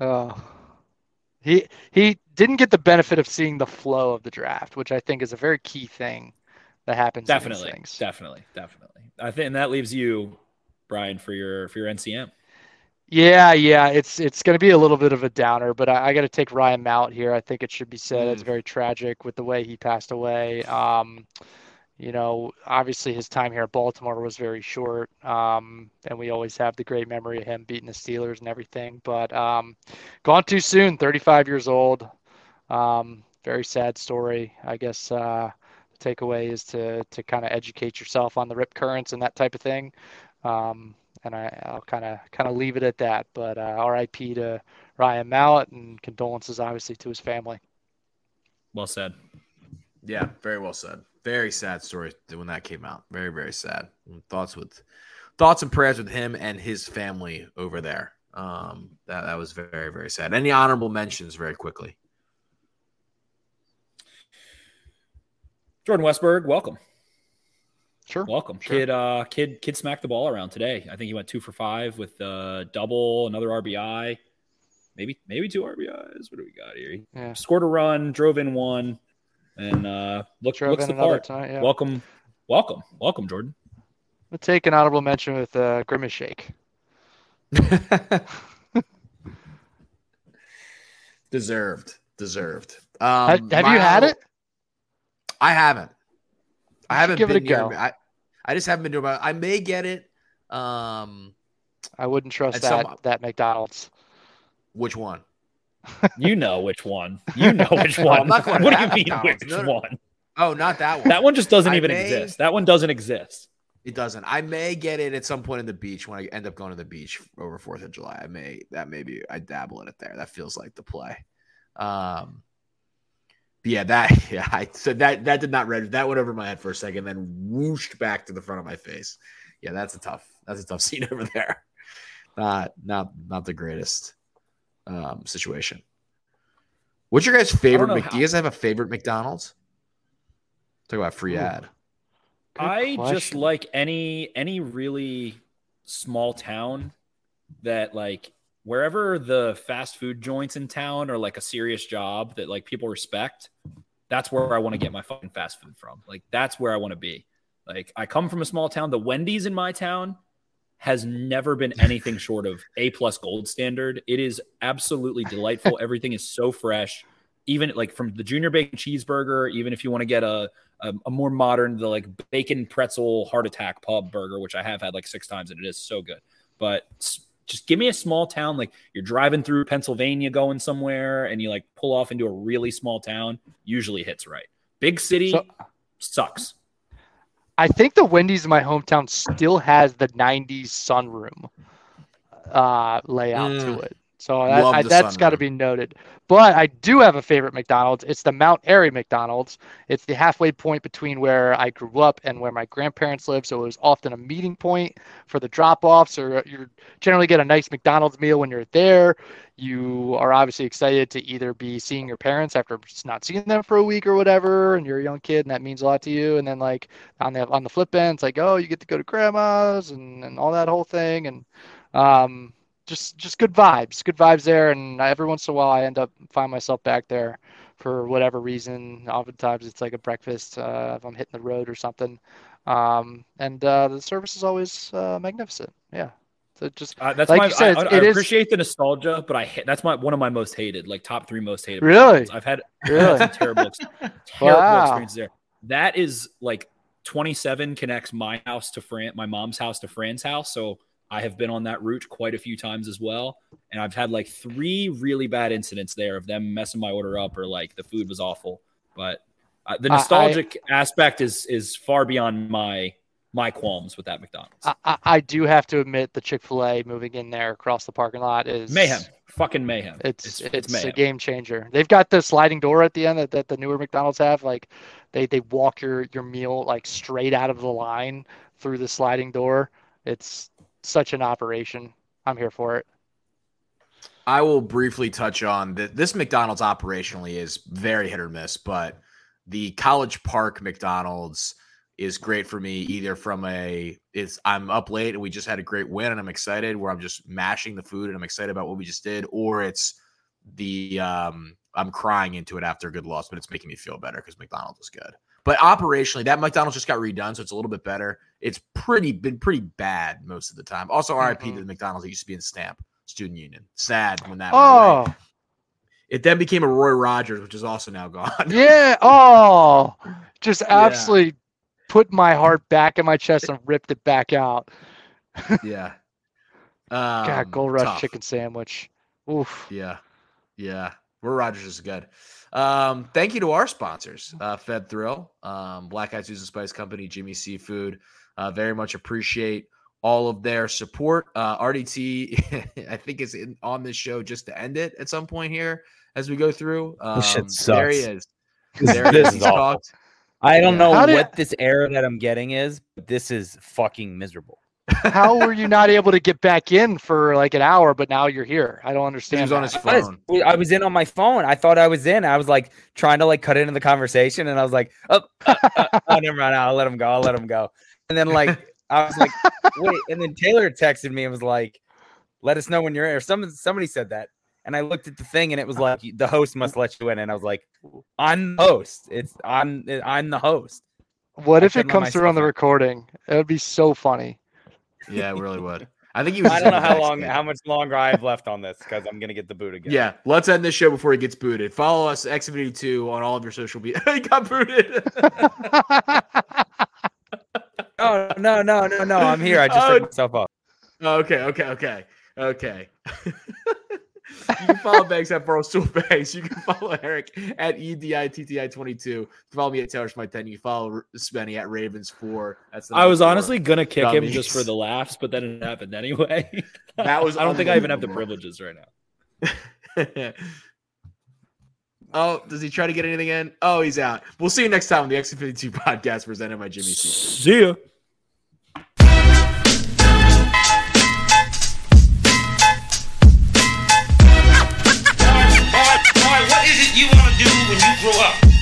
oh, he he didn't get the benefit of seeing the flow of the draft, which I think is a very key thing that happens. in these Definitely, things. definitely, definitely. I think, and that leaves you, Brian, for your for your NCM. Yeah, yeah, it's it's going to be a little bit of a downer, but I, I got to take Ryan Mallett here. I think it should be said it's Mm. very tragic with the way he passed away. Um, you know, obviously his time here at Baltimore was very short, um, and we always have the great memory of him beating the Steelers and everything. But um, gone too soon, 35 years old. Um, very sad story. I guess uh, the takeaway is to to kind of educate yourself on the rip currents and that type of thing. Um, and I, I'll kind of kind of leave it at that. But uh, R.I.P. to Ryan Mallett and condolences, obviously, to his family. Well said. Yeah, very well said. Very sad story when that came out. Very, very sad. Thoughts with thoughts and prayers with him and his family over there. Um, that, that was very, very sad. Any honorable mentions very quickly? Jordan Westburg, welcome, Sure. welcome. Sure. Kid, uh, kid, kid smacked the ball around today. I think he went two for five with a double, another RBI, maybe, maybe two RBIs. What do we got here? Yeah. scored a run, drove in one, and uh, look, Drove looks in the another part. tonight. Yeah. Welcome, welcome, welcome, Jordan. We'll take an honorable mention with uh, Grimace Shake. <laughs> deserved. Deserved. Um, have my you had it? I haven't. I haven't give it been a near- go. I, I just haven't been doing it. I may get it. Um, I wouldn't trust that some- that McDonald's. which one? <laughs> You know which one. You know <laughs> which No, one. I'm not what do you that mean McDonald's. which No, no. one? Oh, not that one. That one just doesn't I even may- exist. That one doesn't exist. It doesn't. I may get it at some point in the beach when I end up going to the beach over Fourth of July. I may that may be I dabble in it there. That feels like the play. Um, but yeah, that <laughs> yeah. I so that that did not register. That went over my head for a second, then whooshed back to the front of my face. Yeah, that's a tough. That's a tough <laughs> scene over there. Not not not the greatest um, situation. What's your guys' favorite? know Mc- how- do you guys have a favorite McDonald's? Talk about free Ooh. ad. Good I just like any any really small town that like wherever the fast food joints in town are like a serious job that like people respect. That's where I want to get my fucking fast food from. Like that's where I want to be. Like I come from a small town. The Wendy's in my town has never been anything short of A plus gold standard. It is absolutely delightful. <laughs> Everything is so fresh. Even like from the junior bacon cheeseburger, even if you want to get a a, a more modern, the like bacon pretzel heart attack pub burger, which I have had like six times and it is so good. But just give me a small town, like you're driving through Pennsylvania going somewhere and you like pull off into a really small town, usually hits right. Big city So- sucks. I think the Wendy's in my hometown still has the '90s sunroom uh, layout to Mm. it. So that, I, that's got to be noted. But I do have a favorite McDonald's. It's the Mount Airy McDonald's. It's the halfway point between where I grew up and where my grandparents lived. So it was often a meeting point for the drop-offs, or you generally get a nice McDonald's meal when you're there. You are obviously excited to either be seeing your parents after just not seeing them for a week or whatever, and you're a young kid, and that means a lot to you. And then like on the on the flip end, it's like, oh, you get to go to grandma's and, and all that whole thing, and um, just just good vibes, good vibes there. And every once in a while, I end up find myself back there for whatever reason. Oftentimes it's like a breakfast uh, if I'm hitting the road or something. Um, and uh, the service is always uh, magnificent. Yeah. So just Uh, that's Like my. you said, I, I is- appreciate the nostalgia, but I that's my one of my most hated, like top three most hated. Really? I've had <laughs> Really? terrible, <laughs> terrible Wow. experiences there. That is like 27 connects my house to Fran, my mom's house to Fran's house. So I have been on that route quite a few times as well, and I've had like three really bad incidents there of them messing my order up or like the food was awful. But uh, the I- I- nostalgic aspect is is far beyond my my qualms with that McDonald's. I, I, I do have to admit the Chick Fil A moving in there across the parking lot is mayhem, fucking mayhem. It's it's, a mayhem. game changer. They've got the sliding door at the end that, that the newer McDonald's have. Like they they walk your your meal like straight out of the line through the sliding door. It's such an operation. I'm here for it. I will briefly touch on that. This McDonald's operationally is very hit or miss, but the College Park McDonald's is great for me either from a it's I'm up late and we just had a great win and I'm excited where I'm just mashing the food and I'm excited about what we just did, or it's the um I'm crying into it after a good loss, but it's making me feel better because McDonald's is good. But operationally, that McDonald's just got redone, so it's a little bit better. It's pretty been pretty bad most of the time. Also, RIP to Mhm. the McDonald's that used to be in Stamp Student Union. Sad when that. went away. Oh It then became a Roy Rogers, which is also now gone. <laughs> yeah. Oh, just absolutely put my heart back in my chest and ripped it back out. <laughs> yeah. God, Um, Gold Rush tough. chicken sandwich. Oof. Yeah. Yeah. Roy Rogers is good. Um, thank you to our sponsors, uh, Fed Thrill, um, Black Eyed Susan Spice Company, Jimmy Seafood. Uh, very much appreciate all of their support. Uh, RDT, <laughs> I think, is in, on this show just to end it at some point here as we go through. Um, This shit There he is. <laughs> There This is. is awful. talked. I don't Yeah. know How did- what this error that I'm getting is, but this is fucking miserable. How were you not able to get back in for like an hour, but now you're here? I don't understand. He understand. was on that. his I was, phone. I was in on my phone. I thought I was in. I was like trying to like cut into the conversation, and I was like, "Oh, uh, uh, oh never mind. I'll let him go. I'll let him go." And then like I was like, "Wait!" And then Taylor texted me and was like, "Let us know when you're in." Or some somebody said that, and I looked at the thing, and it was like, "The host must let you in." And I was like, "I'm the host. It's I'm I'm the host." What I if it comes through on the recording? It would be so funny. Yeah, it really would. I think he was. I don't know how long, me. how much longer I have left on this because I'm gonna get the boot again. Yeah, let's end this show before he gets booted. Follow us, Xfinity2, on all of your social media. <laughs> he got booted. <laughs> Oh no no no no! I'm here. I just <laughs> Oh, took myself off. Oh, okay, okay, okay, okay. You can follow Banks at Barstool Banks. You can follow Eric at E EDITTI22. You can follow me at Taylor Schmidt 10. You can follow Spenny at Ravens4. That's I was honestly gonna kick him just for the laughs, but then it happened anyway. <laughs> That was I don't think I even have the privileges right now. <laughs> oh, does he try to get anything in? Oh, he's out. We'll see you next time on the X52 podcast presented by Jimmy C. See ya. Do when you grow up?